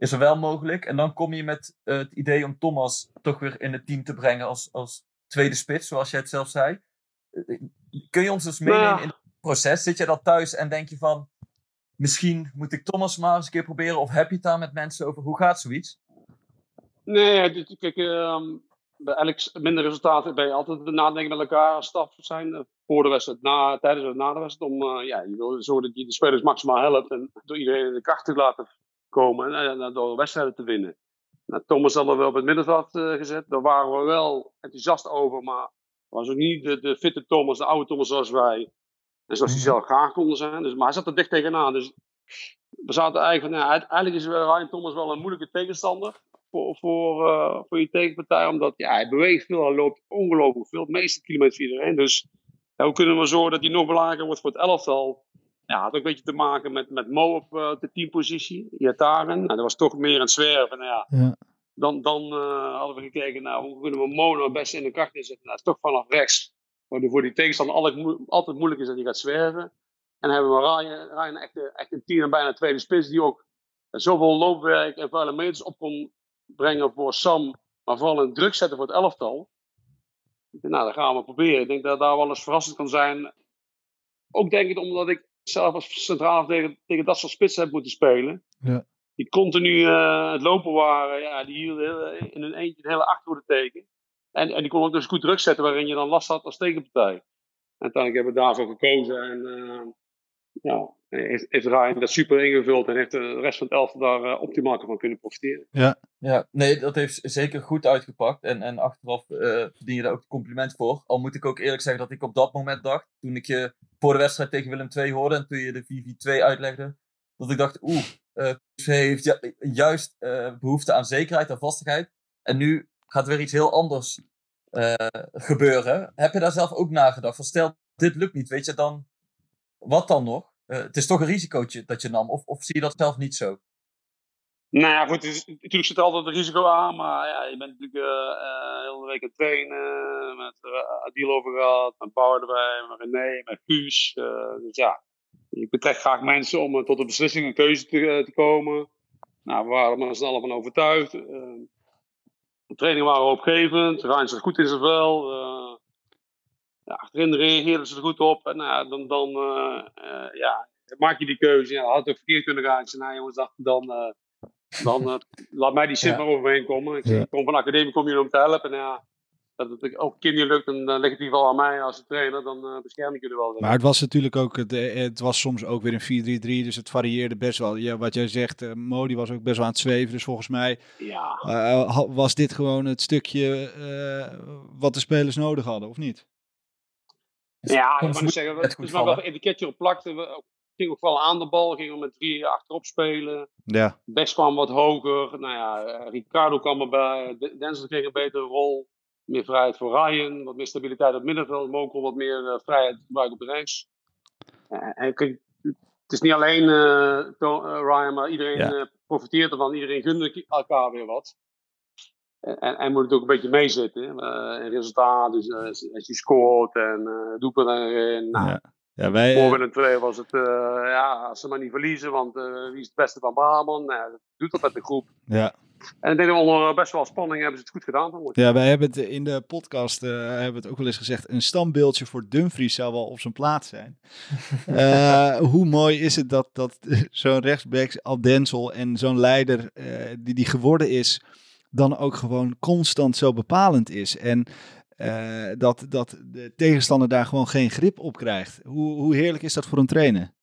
is er wel mogelijk. En dan kom je met eh, het idee om Thomas toch weer in het team te brengen als, als tweede spits, zoals jij het zelf zei. Eh, Kun je ons dus meenemen Nou ja. in het proces? Zit je dat thuis en denk je van misschien moet ik Thomas maar eens een keer proberen of heb je het daar met mensen over? Hoe gaat zoiets? Nee, kijk, ehm, bij elk minder resultaat ben je altijd nadenken met elkaar als staf zijn. eh, voor de wedstrijd, na, tijdens en na de wedstrijd. Om, ja, je wil zorgen dat je de spelers maximaal helpt. En door iedereen in de kracht te laten komen. En, en door wedstrijden te winnen. Nou, Thomas hadden we wel op het middenveld eh, gezet. Daar waren we wel enthousiast over. Maar was ook niet de, de fitte Thomas, de oude Thomas zoals wij. En zoals hij zelf graag konden zijn. Dus, maar hij zat er dicht tegenaan. Dus we zaten eigenlijk van, ja, eigenlijk is Ryan Thomas wel een moeilijke tegenstander voor, voor, eh, voor je tegenpartij. Omdat ja, hij beweegt veel, hij loopt ongelooflijk veel. De meeste kilometers iedereen. Dus ja, hoe kunnen we zorgen dat hij nog belangrijker wordt voor het elftal? Ja, had ook een beetje te maken met, met Mo op eh, de teampositie. Iataren. Nou, dat was toch meer aan het zwerven. Nou, ja, Ja. dan, dan eh, hadden we gekeken, nou, hoe kunnen we Mo nou het beste in de kracht inzetten? Nou, dat is toch vanaf rechts. Waardoor voor die tegenstander altijd, altijd moeilijk is dat hij gaat zwerven. En dan hebben we Ryan, Ryan echt, een- echt een tien en bijna tweede spits. Die ook zoveel loopwerk en vuile meters op kon brengen voor Sam. Maar vooral een druk zetten voor het elftal. Nou, dat gaan we proberen. Ik denk dat daar wel eens verrassend kan zijn. Ook denk ik omdat ik zelf als centraal tegen, tegen dat soort spitsen heb moeten spelen. Ja. Die continu eh, het lopen waren. Ja, die hielden heel- in hun eentje een hele achterhoede tegen. En, en die kon ook dus goed druk zetten waarin je dan last had als tegenpartij. En uiteindelijk hebben we daarvoor gekozen. En eh, ja, heeft, heeft Ryan dat super ingevuld. En heeft de rest van het elftal daar eh, optimaal van kunnen profiteren. Ja, nee, dat heeft zeker goed uitgepakt. En, en achteraf eh, verdien je daar ook het compliment voor. Al moet ik ook eerlijk zeggen dat ik op dat moment dacht, toen ik je voor de wedstrijd tegen Willem II hoorde en toen je de 4-4-2 uitlegde, dat ik dacht, oeh, eh PSV heeft ju- juist eh, behoefte aan zekerheid en vastigheid. En nu gaat weer iets heel anders eh, gebeuren. Heb je daar zelf ook nagedacht? Van stel, dit lukt niet, weet je dan, wat dan nog? Eh, het is toch een risicootje dat je nam, of, of zie je dat zelf niet zo? Nou ja, goed, natuurlijk zit er altijd een risico aan, maar ja, je bent natuurlijk eh, heel de week aan het trainen, met uh, Adil over gehad, met Bauer erbij, met René, met Guus. dus ja, ik betrek graag mensen om tot een beslissing, een keuze te, komen. Nou, we waren er snel van overtuigd. De trainingen waren opgevend, Rijn zat goed in zijn vel. Achterin reageerden ze er goed op. En nou, dan, dan eh, eh, ja, maak je die keuze. Ja, had het ook verkeerd kunnen gaan. Ik zei, nou jongens, dacht, dan, dan laat mij die zin Ja. maar over me heen komen. Ik, ik kom van de academie, kom hier om te helpen. En ja, dat het ook niet lukt, dan, ligt het in ieder geval aan mij als trainer. Dan bescherm ik jullie wel. Maar het was natuurlijk ook, het, het was soms ook weer een 4-3-3, dus het varieerde best wel. Ja, wat jij zegt, Modi was ook best wel aan het zweven, dus volgens mij ja, was dit gewoon het stukje wat de spelers nodig hadden, of niet? Ja ik moet zeggen, het is maar wel een etiketje op plakte. We gingen ook vooral aan de bal, gingen we met drie achterop spelen. Ja, Best kwam wat hoger. Nou ja, eh, Ricardo kwam erbij. De- Denzel kreeg een betere rol. Meer vrijheid voor Ryan. Wat meer stabiliteit op het middenveld. Mokel wat meer eh, vrijheid gebruiken op de rechts. Eh, en kijk, het is niet alleen Ryan, maar iedereen Ja. profiteert ervan. Iedereen gunde elkaar weer wat. En, en, moet het ook een beetje meezitten. Uh, in resultaat, dus uh, als je scoort en uh, doelpunten erin. Nou, Ja. Ja, wij, voor eh, was het, uh, ja, als ze maar niet verliezen, want uh, wie is het beste van Brabant? Nou, dat doet dat met de groep. ja. En ik denk dat onder best wel spanning hebben ze het goed gedaan. ik. Ja, wij hebben het in de podcast uh, hebben het ook wel eens gezegd. Een standbeeldje voor Dumfries zou wel op zijn plaats zijn. uh, hoe mooi is het dat, dat zo'n rechtsback Al Denzel en zo'n leider uh, die die geworden is, dan ook gewoon constant zo bepalend is. En uh, dat, dat de tegenstander daar gewoon geen grip op krijgt. Hoe, hoe heerlijk is dat voor een trainer?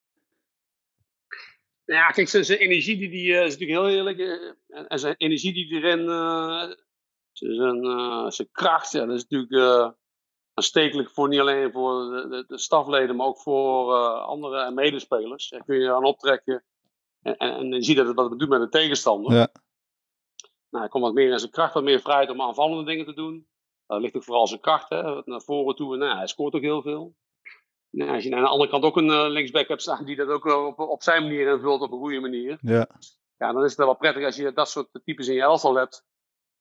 Ja, kijk, zijn, zijn energie die, die uh, is natuurlijk heel eerlijk. Uh, en, zijn energie die erin, uh, zijn, zijn kracht, ja, dat is natuurlijk aanstekelijk voor niet alleen voor de, de, de stafleden, maar ook voor andere medespelers. Daar kun je aan optrekken en, en, en je ziet dat het wat het doet met de tegenstander. Ja. Nou, hij komt wat meer in zijn kracht, wat meer vrijheid om aanvallende dingen te doen. Dat ligt ook vooral zijn kracht, hè, naar voren toe. Nou, hij scoort ook heel veel. Nou, als je aan de andere kant ook een uh, linksback hebt staan die dat ook uh, op, op zijn manier invult, op een goede manier. Ja. Ja, dan is het wel prettig als je dat soort types in je elftal hebt.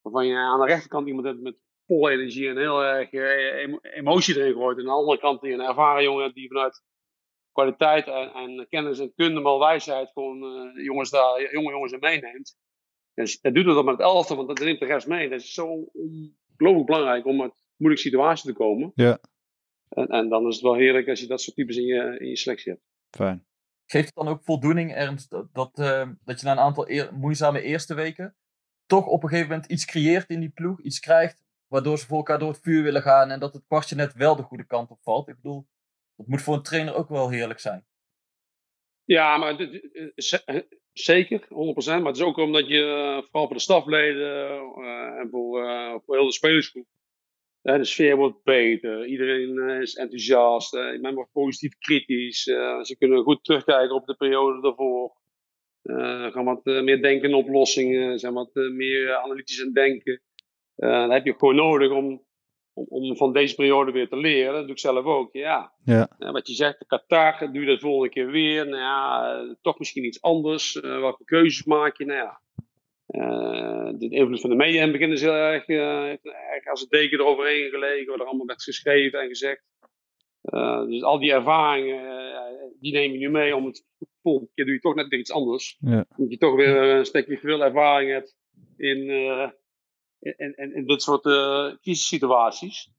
Waarvan je aan de rechterkant iemand hebt met volle energie en heel erg uh, emotie erin gooit. En aan de andere kant die een ervaren jongen die vanuit kwaliteit en, en kennis en kunde, maar wijsheid gewoon jongens daar, jonge jongens in meeneemt. Dus dat doet het dan met het elftal, want dat neemt de rest mee. Dat is zo ongelooflijk belangrijk om uit een moeilijke situatie te komen. Ja. En, en, dan is het wel heerlijk als je dat soort types in je, in je selectie hebt. Fijn. Geeft het dan ook voldoening, Ernst, dat, dat, uh, dat je na een aantal eer, moeizame eerste weken toch op een gegeven moment iets creëert in die ploeg, iets krijgt, waardoor ze voor elkaar door het vuur willen gaan en dat het kwartje net wel de goede kant op valt? Ik bedoel, dat moet voor een trainer ook wel heerlijk zijn. Ja, maar zeker, 100%. Maar het is ook omdat je, vooral voor de stafleden uh, en voor, uh, voor heel de spelersgroep, uh, de sfeer wordt beter. Iedereen is enthousiast. men wordt positief kritisch. ze kunnen goed terugkijken op de periode daarvoor. gaan wat meer denken in oplossingen. Zijn wat meer analytisch aan denken. dat heb je gewoon nodig om, om, om, van deze periode weer te leren. Dat doe ik zelf ook. Ja. ja. wat je zegt, de Qatar, doe je dat volgende keer weer. Nou ja, toch misschien iets anders. welke keuzes maak je? Nou ja. Uh, de invloed van de media in het begin is heel erg, uh, erg als een deken eroverheen gelegen, wat er allemaal werd geschreven en gezegd. Dus al die ervaringen, die neem je nu mee om het volgende keer doe je toch net weer iets anders. Ja. Omdat je toch weer een stukje veel ervaring hebt in, in, in, in, dit soort crisissituaties.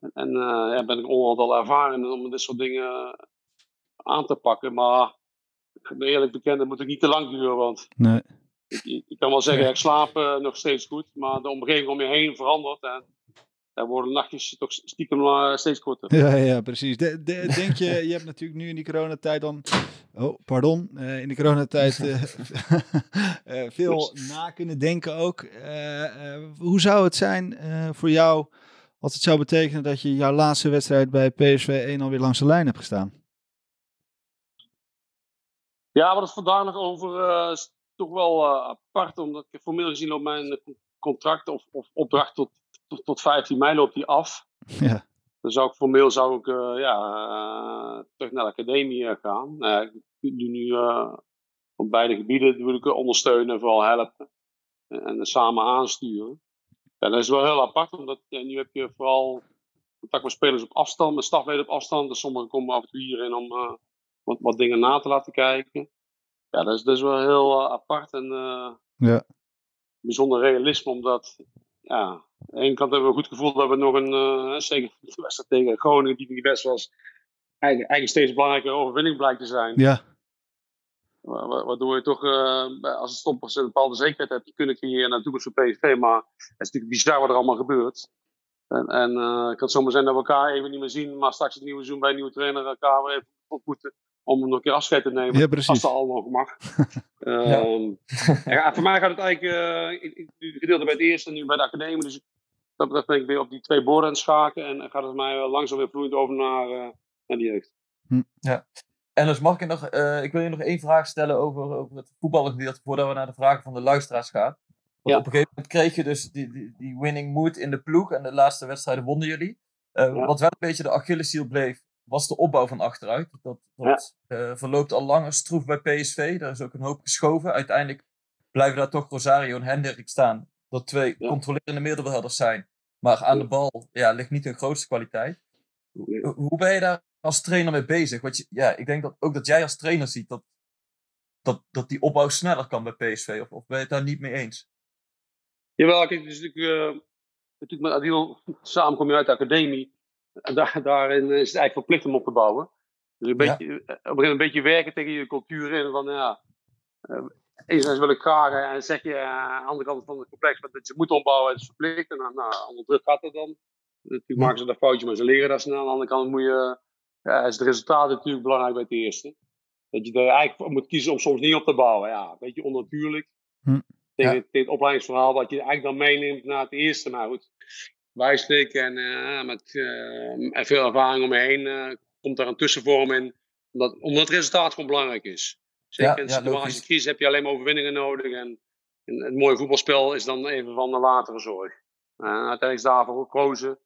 En, en ja, ben ik ongeveer ervaren om dit soort dingen aan te pakken. Maar ik ben eerlijk bekend, dat moet ook niet te lang duren, want nee. ik, ik, kan wel zeggen, ik slaap uh, nog steeds goed, maar de omgeving om je heen verandert en daar worden nachtjes toch stiekem uh, steeds korter. Ja, ja, precies. De, de, denk je, je hebt natuurlijk nu in die coronatijd dan, oh, pardon, uh, in de coronatijd veel na kunnen denken ook. hoe zou het zijn voor jou als het zou betekenen dat je jouw laatste wedstrijd bij PSV 1 alweer langs de lijn hebt gestaan? Ja, wat het vandaag nog over uh, is toch wel uh, apart, omdat ik formeel gezien op mijn contract of, of opdracht tot, tot, tot 15 mei loopt die af. Ja. Dan zou ik formeel zou ik uh, ja, terug naar de academie gaan. ik doe nu op beide gebieden doe ik ondersteunen en vooral helpen. En, en samen aansturen. Ja, dat is wel heel apart, omdat ja, nu heb je vooral contact met spelers op afstand, met stafleden op afstand. Dus sommigen komen af en toe hierin om wat, wat dingen na te laten kijken. Ja, dat is, wel heel uh, apart en uh, ja. bijzonder realisme, omdat ja, aan de ene kant hebben we een goed gevoel dat we nog een, uh, zeker de wedstrijd tegen Groningen, die niet best was, eigenlijk, eigenlijk steeds een belangrijke overwinning blijkt te zijn. Ja. Waardoor je toch, als het stopper een bepaalde zekerheid hebt, kunnen creëren naar de toekomst van PSV. Maar het is natuurlijk bizar wat er allemaal gebeurt. En, en het kan zomaar zijn dat we elkaar even niet meer zien, maar straks het nieuwe seizoen bij een nieuwe trainer elkaar weer even ontmoeten om nog een keer afscheid te nemen. Ja, precies. Als dat allemaal mag. ja. Um, ja, voor mij gaat het eigenlijk uh, gedeelte bij het eerste en nu bij de academie. Dus dat betreft ben ik weer op die twee borden aan het schaken. En gaat het mij langzaam weer vloeiend over naar, uh, naar die jeugd. Hm. Ja. En dus mag ik nog, uh, ik wil je nog één vraag stellen over, over het voetbalgedeelte voordat we naar de vragen van de luisteraars gaan. Want ja. op een gegeven moment kreeg je dus die, die, die winning mood in de ploeg en de laatste wedstrijden wonnen jullie. Ja. Wat wel een beetje de Achilleshiel bleef, was de opbouw van achteruit. Dat, dat ja. verloopt al langer stroef bij PSV. Daar is ook een hoop geschoven. Uiteindelijk blijven daar toch Rosario en Hendrik staan. Dat twee controlerende middenvelders zijn. Maar aan de bal ja, ligt niet hun grootste kwaliteit. Hoe ben je daar als trainer mee bezig? Want je, ja, ik denk dat ook dat jij als trainer ziet dat, dat, dat die opbouw sneller kan bij PSV. Of, of ben je het daar niet mee eens? Jawel, kijk, dus natuurlijk, uh, natuurlijk met Adil samen kom je uit de academie. En daar, daarin is het eigenlijk verplicht om op te bouwen. Dus een beetje, ja. Eh, op een, een beetje werken tegen je cultuur in. Van ja, uh, enerzijds wil ik graag en zeg je aan de andere kant van het complex dat je moet opbouwen, het is verplicht. En dan, nou, onder druk gaat het dan. Natuurlijk maken ze dat foutje, maar ze leren dat snel. Aan de andere kant moet je, ja, is het resultaat natuurlijk belangrijk bij het eerste. Dat je er eigenlijk moet kiezen om soms niet op te bouwen. Ja, een beetje onnatuurlijk. Hm. Tegen, ja. tegen, het opleidingsverhaal wat je eigenlijk dan meeneemt naar het eerste. Maar goed, wijstik en uh, met uh, veel ervaring om me heen uh, komt daar een tussenvorm in. Omdat, omdat het resultaat gewoon belangrijk is. Zeker ja, in situaties ja, crisis heb je alleen maar overwinningen nodig. En, en, het mooie voetbalspel is dan even van de latere zorg. Uh, uiteindelijk is daarvoor gekozen.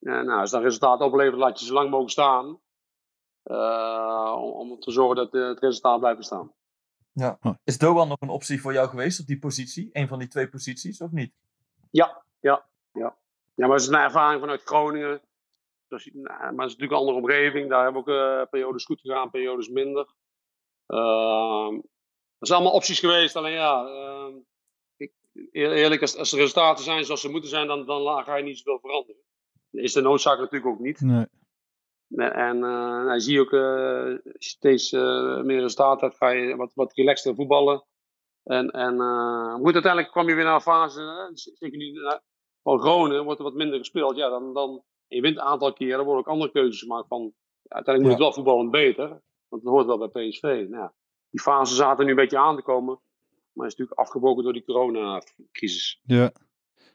En nou, als dat resultaat oplevert, laat je zo lang mogelijk staan. Uh, om, om te zorgen dat het resultaat blijft bestaan. Ja. Is Doan nog een optie voor jou geweest op die positie? Een van die twee posities, of niet? Ja, ja, ja. Ja, maar het is een ervaring vanuit Groningen. Dus, nou, maar het is natuurlijk een andere omgeving. Daar hebben we ook uh, periodes goed gegaan, periodes minder. Dat zijn allemaal opties geweest. Alleen ja, uh, ik, eerlijk, als, als de resultaten zijn zoals ze moeten zijn, dan, dan ga je niet zoveel veranderen. Is de noodzaak natuurlijk ook niet. Nee. En uh, nou, zie je ook, uh, je steeds uh, meer resultaten hebt, ga je wat, wat relaxter voetballen. En, en goed, uiteindelijk kwam je weer naar een fase, zeker nu van Groningen, wordt er wat minder gespeeld. Ja, dan, dan je wint een aantal keren, dan worden ook andere keuzes gemaakt van, uiteindelijk moet ja. het wel voetballen beter, want dat hoort wel bij PSV. Nou, ja, die fase zaten nu een beetje aan te komen, maar is natuurlijk afgebroken door die coronacrisis. Ja.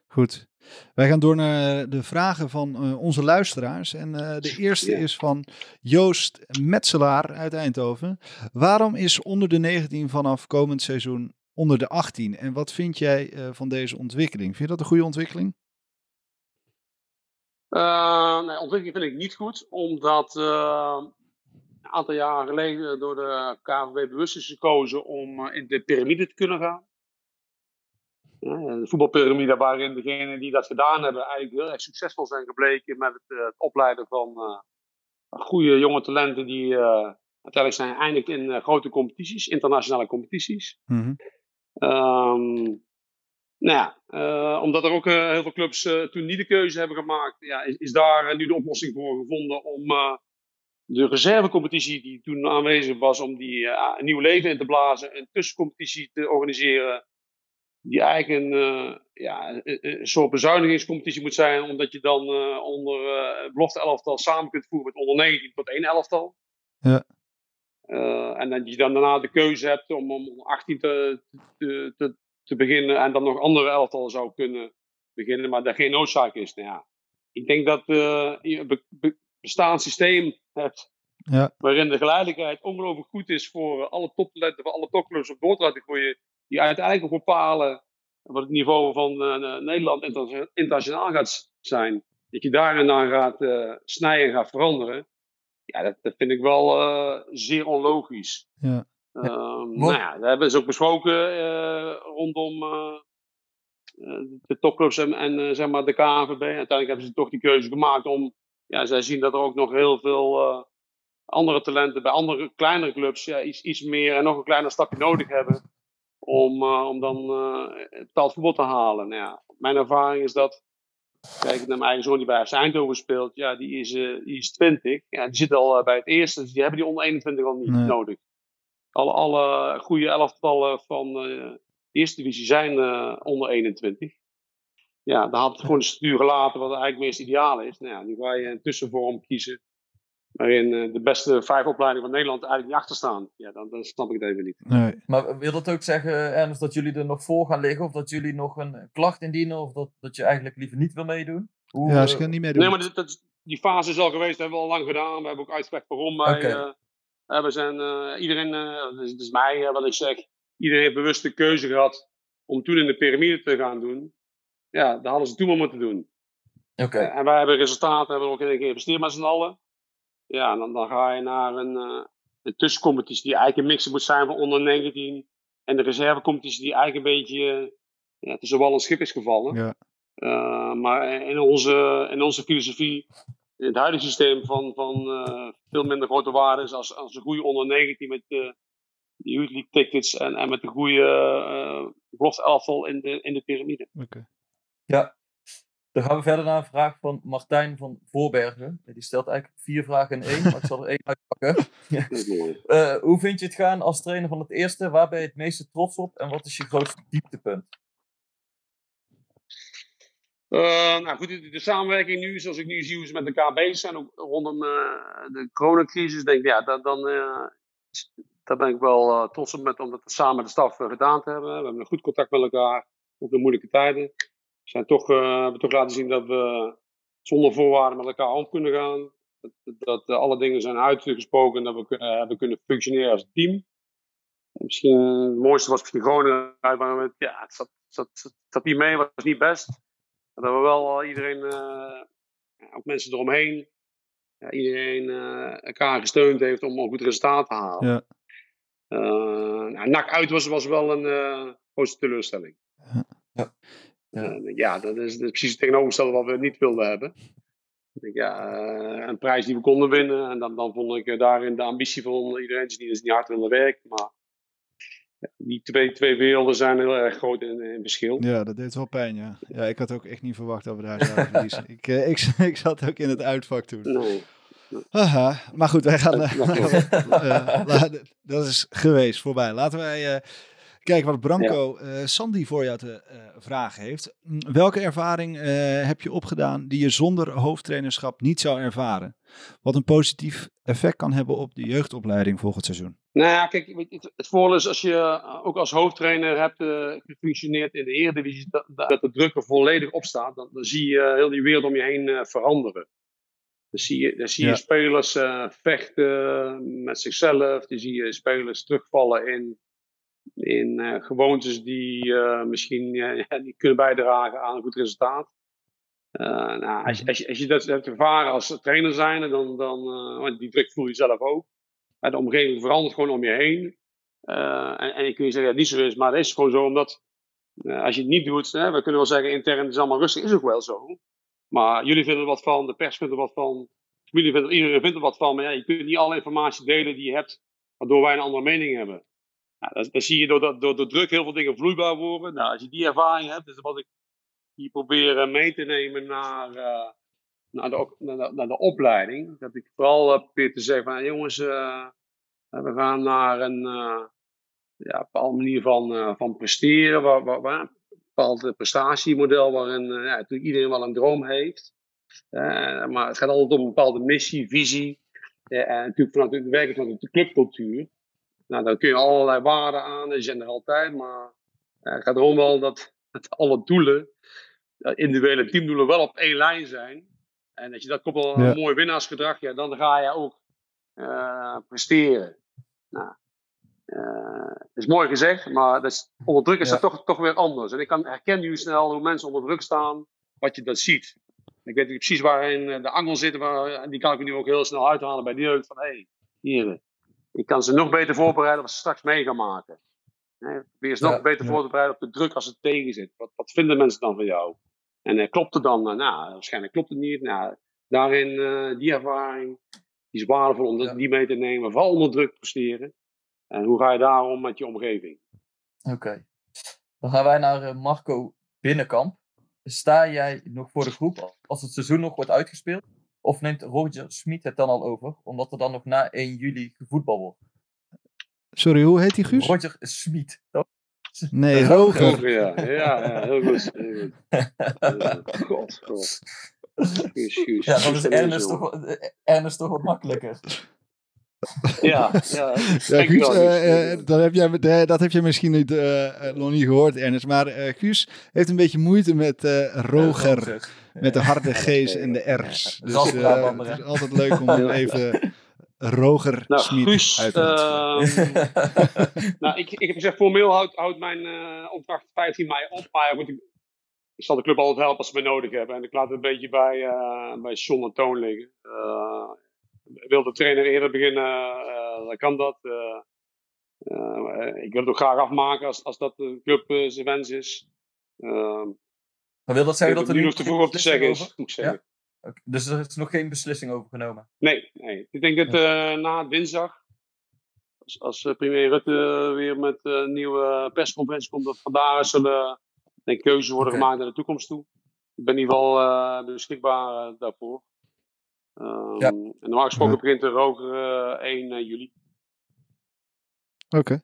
Goed. Wij gaan door naar de vragen van uh, onze luisteraars. En uh, de eerste is van Joost Metselaar uit Eindhoven. Waarom is onder de 19 vanaf komend seizoen onder de 18? En wat vind jij uh, van deze ontwikkeling? Vind je dat een goede ontwikkeling? nee, ontwikkeling vind ik niet goed, omdat een aantal jaren geleden door de KVB bewust is gekozen om in de piramide te kunnen gaan. Een voetbalpyramide waarin degenen die dat gedaan hebben eigenlijk heel erg succesvol zijn gebleken met het, uh, het opleiden van uh, goede jonge talenten die uh, uiteindelijk zijn eindigd in grote competities, internationale competities. Mm -hmm. um, nou ja, omdat er ook heel veel clubs toen niet de keuze hebben gemaakt, ja, is, is daar nu de oplossing voor gevonden om de reservecompetitie die toen aanwezig was, om die een nieuw leven in te blazen, een tussencompetitie te organiseren die eigenlijk een, uh, ja, een, soort bezuinigingscompetitie moet zijn, omdat je dan uh, onder uh, belofte elftal samen kunt voeren met onder 19 tot één elftal. Ja. en dat je dan daarna de keuze hebt om om 18 te, te, te, te beginnen en dan nog andere elftal zou kunnen beginnen, maar daar geen noodzaak is. Nou ja, ik denk dat be, bestaand systeem hebt ja. waarin de geleidelijkheid ongelooflijk goed is voor alle toptalenten, voor alle topclubs op door te laten groeien die uiteindelijk bepalen wat het niveau van uh, Nederland internationaal gaat zijn. Dat je daarin dan gaat uh, snijden en gaat veranderen. Ja, dat, dat vind ik wel uh, zeer onlogisch. Ja. Um, nou ja, dat hebben ze ook besproken rondom de topclubs en, en zeg maar de KNVB. Uiteindelijk hebben ze toch die keuze gemaakt om... Ja, zij zien dat er ook nog heel veel andere talenten bij andere kleinere clubs ja, iets, iets meer en nog een kleiner stapje nodig hebben om, uh, om dan uh, betaald voetbal te halen. Nou ja, mijn ervaring is dat, kijk naar mijn eigen zoon die bij FC Eindhoven speelt, ja, die is, die is 20. Ja, die zit al bij het eerste, dus die hebben die onder 21 al niet nee. nodig. Alle, alle goede elftallen van de eerste divisie zijn onder 21. Ja, dan had het gewoon de structuur gelaten wat eigenlijk meest ideaal is. Nou ja, nu ga je een tussenvorm kiezen waarin uh, de beste vijf opleidingen van Nederland eigenlijk niet achter staan. Ja, dan, dan snap ik het even niet. Nee. Maar wil dat ook zeggen, Ernst, dat jullie er nog voor gaan liggen? Of dat jullie nog een klacht indienen? Of dat, dat je eigenlijk liever niet wil meedoen? Hoe, ja, ze gaan niet meedoen. Nee, maar dat, dat, die fase is al geweest. Dat hebben we al lang gedaan. We hebben ook uitgelegd waarom wij... Okay. Uh, we zijn, uh, iedereen, uh, het is mij wat ik zeg, iedereen heeft bewust de keuze gehad om toen in de piramide te gaan doen. Ja, dat hadden ze toen maar moeten doen. Okay. en wij hebben resultaten, hebben we ook in geïnvesteerd met z'n allen. Ja, dan, dan ga je naar een, uh, een tussencompetitie die eigenlijk een mix moet zijn van onder 19 en de reservecompetitie die eigenlijk een beetje ja, tussen wal en schip is gevallen. Ja. Uh, maar in onze, in onze filosofie, in het huidige systeem van, van uh, veel minder grote waarden, als, als een goede onder 19 met de, Youth League tickets en, en met de goede uh, in de, in de piramide. Okay. Ja, dan gaan we verder naar een vraag van Martijn van Voorbergen. Die stelt eigenlijk vier vragen in één, maar ik zal er één uitpakken. uh, hoe vind je het gaan als trainer van het eerste? Waar ben je het meeste trots op en wat is je grootste dieptepunt? Uh, nou goed, de, de, samenwerking nu, zoals ik nu zie hoe ze met elkaar bezig zijn, ook rondom uh, de coronacrisis, denk ik, ja, dat, dan, daar ben ik wel trots op met, om dat samen met de staf gedaan te hebben. We hebben een goed contact met elkaar, ook in moeilijke tijden. We zijn toch, hebben toch laten zien dat we zonder voorwaarden met elkaar om kunnen gaan. Dat, dat alle dingen zijn uitgesproken en dat we hebben kunnen functioneren als team. En misschien het mooiste was misschien Groningen, waar we, ja, het zat, zat, zat, zat niet mee, was niet best. Dat we wel iedereen, uh, ook mensen eromheen, ja, iedereen uh, elkaar gesteund heeft om een goed resultaat te halen. Ja. Uh, nou, NAC uit was, was wel een grote teleurstelling. Ja. Ja. ja, dat is, dat is precies het tegenovergestelde wat we niet wilden hebben. Ik, ja, een prijs die we konden winnen. En dan, dan vond ik daarin de ambitie van iedereen die dus niet hard willen werken. Maar die twee, twee werelden zijn heel erg groot in, in verschil. Ja, dat deed wel pijn, ja. Ja, ik had ook echt niet verwacht dat we daar zouden verliezen. ik, uh, ik, ik zat ook in het uitvak toen. Nee. Aha, maar goed, wij gaan... Uh, uh, dat is geweest, voorbij. Laten wij kijken wat Branco ja. Sandy voor jou te vragen heeft. Welke ervaring heb je opgedaan die je zonder hoofdtrainerschap niet zou ervaren? Wat een positief effect kan hebben op de jeugdopleiding volgend seizoen. Nou ja, kijk, het, het voordeel is als je ook als hoofdtrainer hebt gefunctioneerd in de Eredivisie, dat, dat de druk er volledig op staat, dan, dan zie je heel die wereld om je heen veranderen. Dan zie je, dan zie je ja. spelers uh, vechten met zichzelf, dan zie je spelers terugvallen in, in gewoontes die misschien die kunnen bijdragen aan een goed resultaat. nou, als, als, je, als je dat hebt ervaren als trainer zijn, dan, dan die druk voel je zelf ook. De omgeving verandert gewoon om je heen. En, en je kun je zeggen dat het niet zo is, maar het is gewoon zo omdat als je het niet doet, hè, we kunnen wel zeggen intern het is allemaal rustig, is ook wel zo. Maar jullie vinden er wat van, de pers vindt er wat van, familie vindt er, iedereen vindt er wat van, maar ja, je kunt niet alle informatie delen die je hebt, waardoor wij een andere mening hebben. Nou, zie je door, door, door, druk heel veel dingen vloeibaar worden. Nou, als je die ervaring hebt, is wat ik hier probeer mee te nemen naar, uh, naar de, naar, de, opleiding. Dat ik vooral uh, probeer te zeggen van jongens, uh, we gaan naar een ja, bepaalde manier van, van presteren. Waar, een bepaald prestatiemodel waarin ja, natuurlijk iedereen wel een droom heeft. maar het gaat altijd om een bepaalde missie, visie. en natuurlijk vanuit het werken van de clubcultuur. Nou, dan kun je allerlei waarden aan, die zijn er altijd. Maar het gaat erom wel dat, dat alle doelen, individuele teamdoelen, wel op één lijn zijn. En als je dat koppelt aan Ja. een mooi winnaarsgedrag, ja, dan ga je ook eh, presteren. Nou, eh, dat is mooi gezegd, maar dat is, onder druk is Ja. dat toch, toch weer anders. En ik kan, herken nu snel hoe mensen onder druk staan, wat je dat ziet. Ik weet niet precies waarin eh, de angel zit, maar die kan ik nu ook heel snel uithalen bij de jeugd. Van hé, hey, hier, ik kan ze nog beter voorbereiden wat ze straks mee gaan maken. Probeer ze nog Ja, beter ja. voor te bereiden op de druk als het tegen zit. Wat, wat vinden mensen dan van jou? En eh, klopt het dan? Eh, nou, waarschijnlijk klopt het niet. Nou, daarin, eh, die ervaring, die is waardevol om Ja. die mee te nemen. Vooral onder druk presteren. En hoe ga je daarom met je omgeving? Oké. Dan gaan wij naar Marco Binnenkamp. Sta jij nog voor de groep als het seizoen nog wordt uitgespeeld? Of neemt Roger Smit het dan al over, omdat er dan nog na 1 juli gevoetbal wordt? Sorry, hoe heet die Guus? Roger Smit. Nee, Roger. Roger. Ja, ja, ja, heel goed. Heel goed. God, God. Guus, Guus. Ja, dan is Ernest toch, eh, Ernest toch wat makkelijker. Ja, ja. Ja, Guus, Guus. eh, eh, dat, heb jij, eh, dat heb je misschien niet, eh, eh, nog niet gehoord, Ernest. Maar eh, Guus heeft een beetje moeite met eh, Roger. Met de harde G's en de R's. Dus eh, het is altijd leuk om hem even Roger Nou, Guus, uit te ehm, nou, ik, ik heb gezegd, formeel houdt, houdt mijn eh, opdracht 15 mei op. Maar goed, ik, ik zal de club altijd helpen als ze me nodig hebben. En ik laat het een beetje bij, eh bij John en Toon liggen. Eh, wil de trainer eerder beginnen, eh, dan kan dat. Ik wil het ook graag afmaken als, als dat de club zijn wens is. Ehm, Maar wil dat zeggen ik dat weet er niet nu of er vroeg op te zeggen is, over- moet ik zeggen. Oké, Dus er is nog geen beslissing over genomen. Nee, nee. Ik denk dat eh, na dinsdag, als, als eh, premier Rutte weer met eh, een nieuwe persconferentie komt, dat vandaar zullen denk, ik, keuzes worden gemaakt naar de toekomst toe. Ik ben in ieder geval eh, beschikbaar daarvoor. Ehm, Ja. En normaal gesproken begint de roker eh 1 juli. Oké.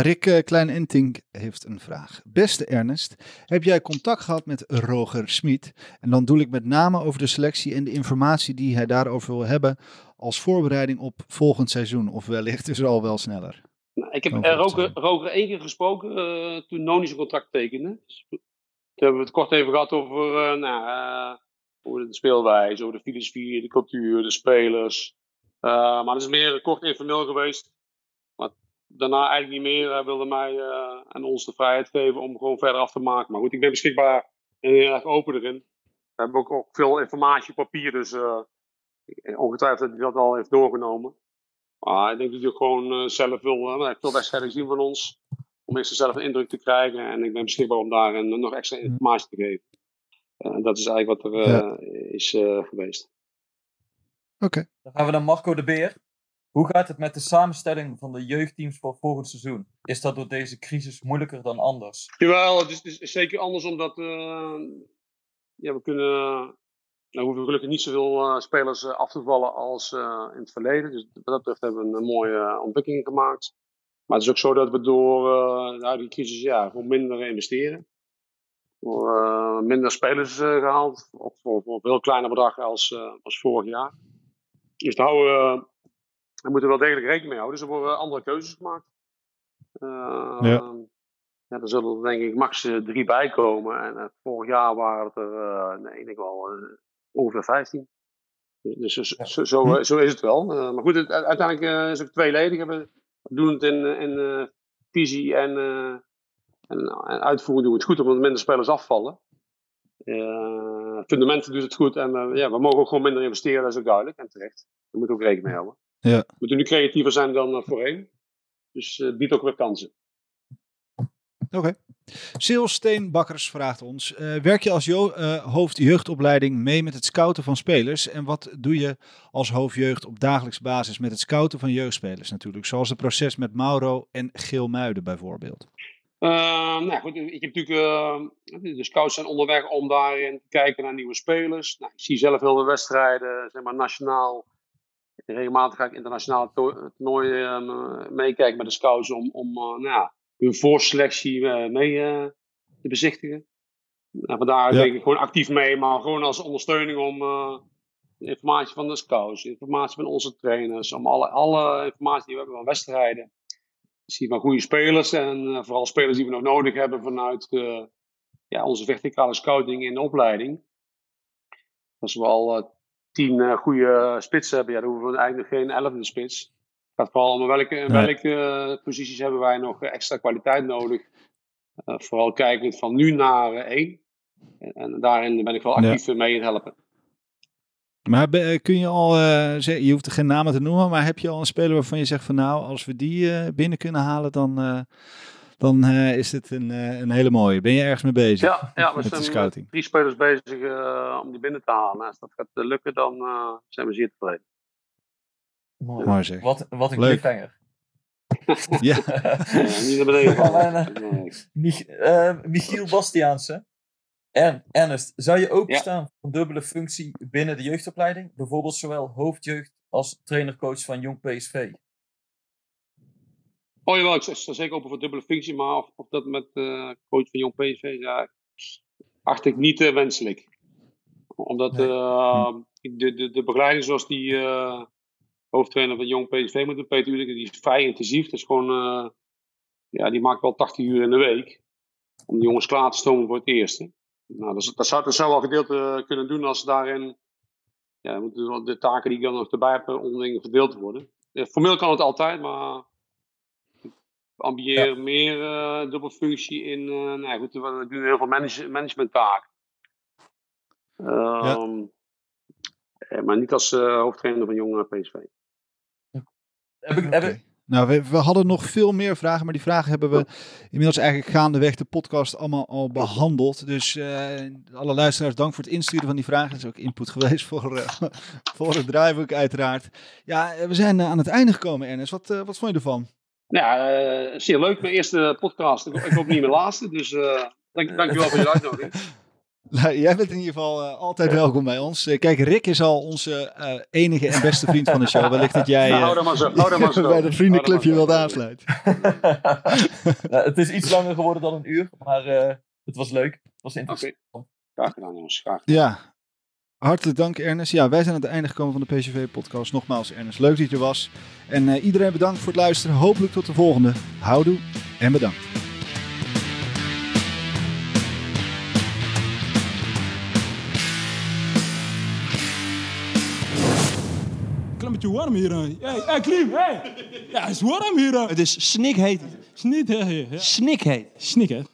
Rick uh, Klein-Entink heeft een vraag. Beste Ernest, heb jij contact gehad met Roger Smit? En dan doe ik met name over de selectie en de informatie die hij daarover wil hebben als voorbereiding op volgend seizoen. Of wellicht is er al wel sneller. Nou, ik heb Roger, Roger één keer gesproken uh, toen Noni zijn contract tekende. Dus, toen hebben we het kort even gehad over, uh, nou, uh, over de speelwijze, over de filosofie, de cultuur, de spelers. Maar het is meer kort informeel geweest. Daarna eigenlijk niet meer. Hij wilde mij uh, en ons de vrijheid geven om gewoon verder af te maken. Maar goed, ik ben beschikbaar en heel erg open erin. We hebben ook, ook veel informatie op papier, dus uh, ongetwijfeld dat hij dat al heeft doorgenomen. Maar ik denk dat hij ook gewoon uh, zelf wil, uh, hij heeft veel wedstrijden gezien van ons. Om eerst zelf een indruk te krijgen. En ik ben beschikbaar om daar een, nog extra informatie te geven. En dat is eigenlijk wat er ja. is uh, geweest. Oké. Okay. Dan gaan we naar Marco de Beer. Hoe gaat het met de samenstelling van de jeugdteams voor volgend seizoen? Is dat door deze crisis moeilijker dan anders? Jawel, het is, het is zeker anders omdat uh, ja, we kunnen. Nou hoeven gelukkig niet zoveel uh, spelers uh, af te vallen als in het verleden. Dus wat dat betreft hebben we een mooie ontwikkeling gemaakt. Maar het is ook zo dat we door de huidige crisis ja, gewoon minder investeren. Minder spelers gehaald. Of voor, voor veel kleiner bedragen als, als vorig jaar. Dus daar, houden, daar moeten we wel degelijk rekening mee houden. Dus er worden andere keuzes gemaakt. ja. Ja, er zullen er denk ik max drie bij komen. En uh, vorig jaar waren het er, uh, nee, ik denk wel uh, ongeveer 15. Dus zo, zo, zo, zo is het wel. maar goed, het, uiteindelijk is het tweeledig. We doen het in, in visie en, en, en, uitvoering doen we het goed, omdat minder spelers afvallen. fundamenten doet het goed en ja, we mogen ook gewoon minder investeren, dat is ook duidelijk en terecht. Daar moeten we ook rekening mee houden. Ja. We moeten nu creatiever zijn dan voorheen. Dus het biedt ook weer kansen. Oké. Okay. Sil Steenbakkers vraagt ons: uh, werk je als uh, hoofd jeugdopleiding mee met het scouten van spelers? En wat doe je als hoofdjeugd op dagelijks basis met het scouten van jeugdspelers natuurlijk? Zoals het proces met Mauro en Geel Muiden bijvoorbeeld. Uh, nou goed, ik heb natuurlijk, de scouts zijn onderweg om daarin te kijken naar nieuwe spelers. Nou, ik zie zelf heel veel wedstrijden, zeg maar nationaal. Regelmatig ga ik internationaal toernooien meekijken met de scouts om, om nou ja, hun voorselectie uh, mee te bezichtigen. En vandaar ja. denk ik gewoon actief mee, maar gewoon als ondersteuning om uh, informatie van de scouts, informatie van onze trainers, om alle, alle informatie die we hebben van wedstrijden. Zie van goede spelers en vooral spelers die we nog nodig hebben vanuit ja, onze verticale scouting in de opleiding. Als we al tien goede spitsen hebben, ja, dan hoeven we eigenlijk nog geen elfde spits. Het gaat vooral om welke, in welke uh, posities hebben wij nog extra kwaliteit nodig. Uh, vooral kijkend van nu naar uh, één. En, en, daarin ben ik wel actief ja. mee in helpen. Maar kun je al, zeggen, je hoeft er geen namen te noemen, maar heb je al een speler waarvan je zegt van nou, als we die binnen kunnen halen, dan, dan is het een, een hele mooie. Ben je ergens mee bezig? Ja, ja we met zijn de scouting? drie spelers bezig om die binnen te halen. Als dat gaat lukken, dan zijn we zeer tevreden. Mooi. Mooi zeg. Wat, wat een Leuk. cliffhanger. ja. ja. Niet naar beneden vallen. nee. Mich uh, Michiel Bastiaanse. En Ernest, zou je openstaan ja. voor een dubbele functie binnen de jeugdopleiding? Bijvoorbeeld zowel hoofdjeugd als trainercoach van Jong PSV? Oh jawel, ik sta zeker open voor dubbele functie, maar of, of dat met uh, coach van Jong PSV, ja, acht ik niet uh, wenselijk. Omdat nee. uh, de, de, de begeleiding zoals die uh, hoofdtrainer van Jong PSV moet doen, Peter Ulik, die is vrij intensief. Dat is gewoon, ja, die maakt wel 80 uur in de week. Om de jongens klaar te stomen voor het eerste. Nou, dat, dat, zou, dat zou wel gedeeld kunnen doen als daarin, ja, moeten de taken die ik dan nog erbij heb, onderling verdeeld worden. Formeel kan het altijd, maar ambieer ja. meer uh, dubbelfunctie in. Uh, nou goed, we doen heel veel manage management taken. Um, ja. Maar niet als uh, hoofdtrainer van jonge PSV. Heb ik, heb ik, Nou, we, we hadden nog veel meer vragen, maar die vragen hebben we inmiddels eigenlijk gaandeweg de podcast allemaal al behandeld. Dus eh, alle luisteraars, dank voor het insturen van die vragen. Dat is ook input geweest voor, eh, voor het draaiboek uiteraard. Ja, eh, we zijn eh, aan het einde gekomen, Ernest. Wat, eh, wat vond je ervan? Nou ja, eh, zeer leuk. Mijn eerste podcast. Ik, hoop niet mijn laatste. Dus eh dank, dankjewel voor je uitnodiging. Nou, jij bent in ieder geval eh, altijd welkom bij ons. Kijk, Rick is al onze eh, enige en beste vriend van de show. Wellicht dat jij Nou, hou dan maar zo. Hou dan maar zo. bij dat vriendenclubje wilt aansluiten. Nou, het is iets langer geworden dan een uur, maar eh, het was leuk. Het was interessant. Graag gedaan, jongens. Graag gedaan. Ja, hartelijk dank Ernest. Ja, wij zijn aan het einde gekomen van de PCV-podcast. Nogmaals, Ernest, leuk dat je er was. En eh, iedereen bedankt voor het luisteren. Hopelijk tot de volgende. Houdoe en bedankt. Beetje warm hier. hè. Hey, hey, Klim, hey. Ja, het is warm hier. hè. Het is snikheet. Snikheet. Ja. Snikheet. Snikheet.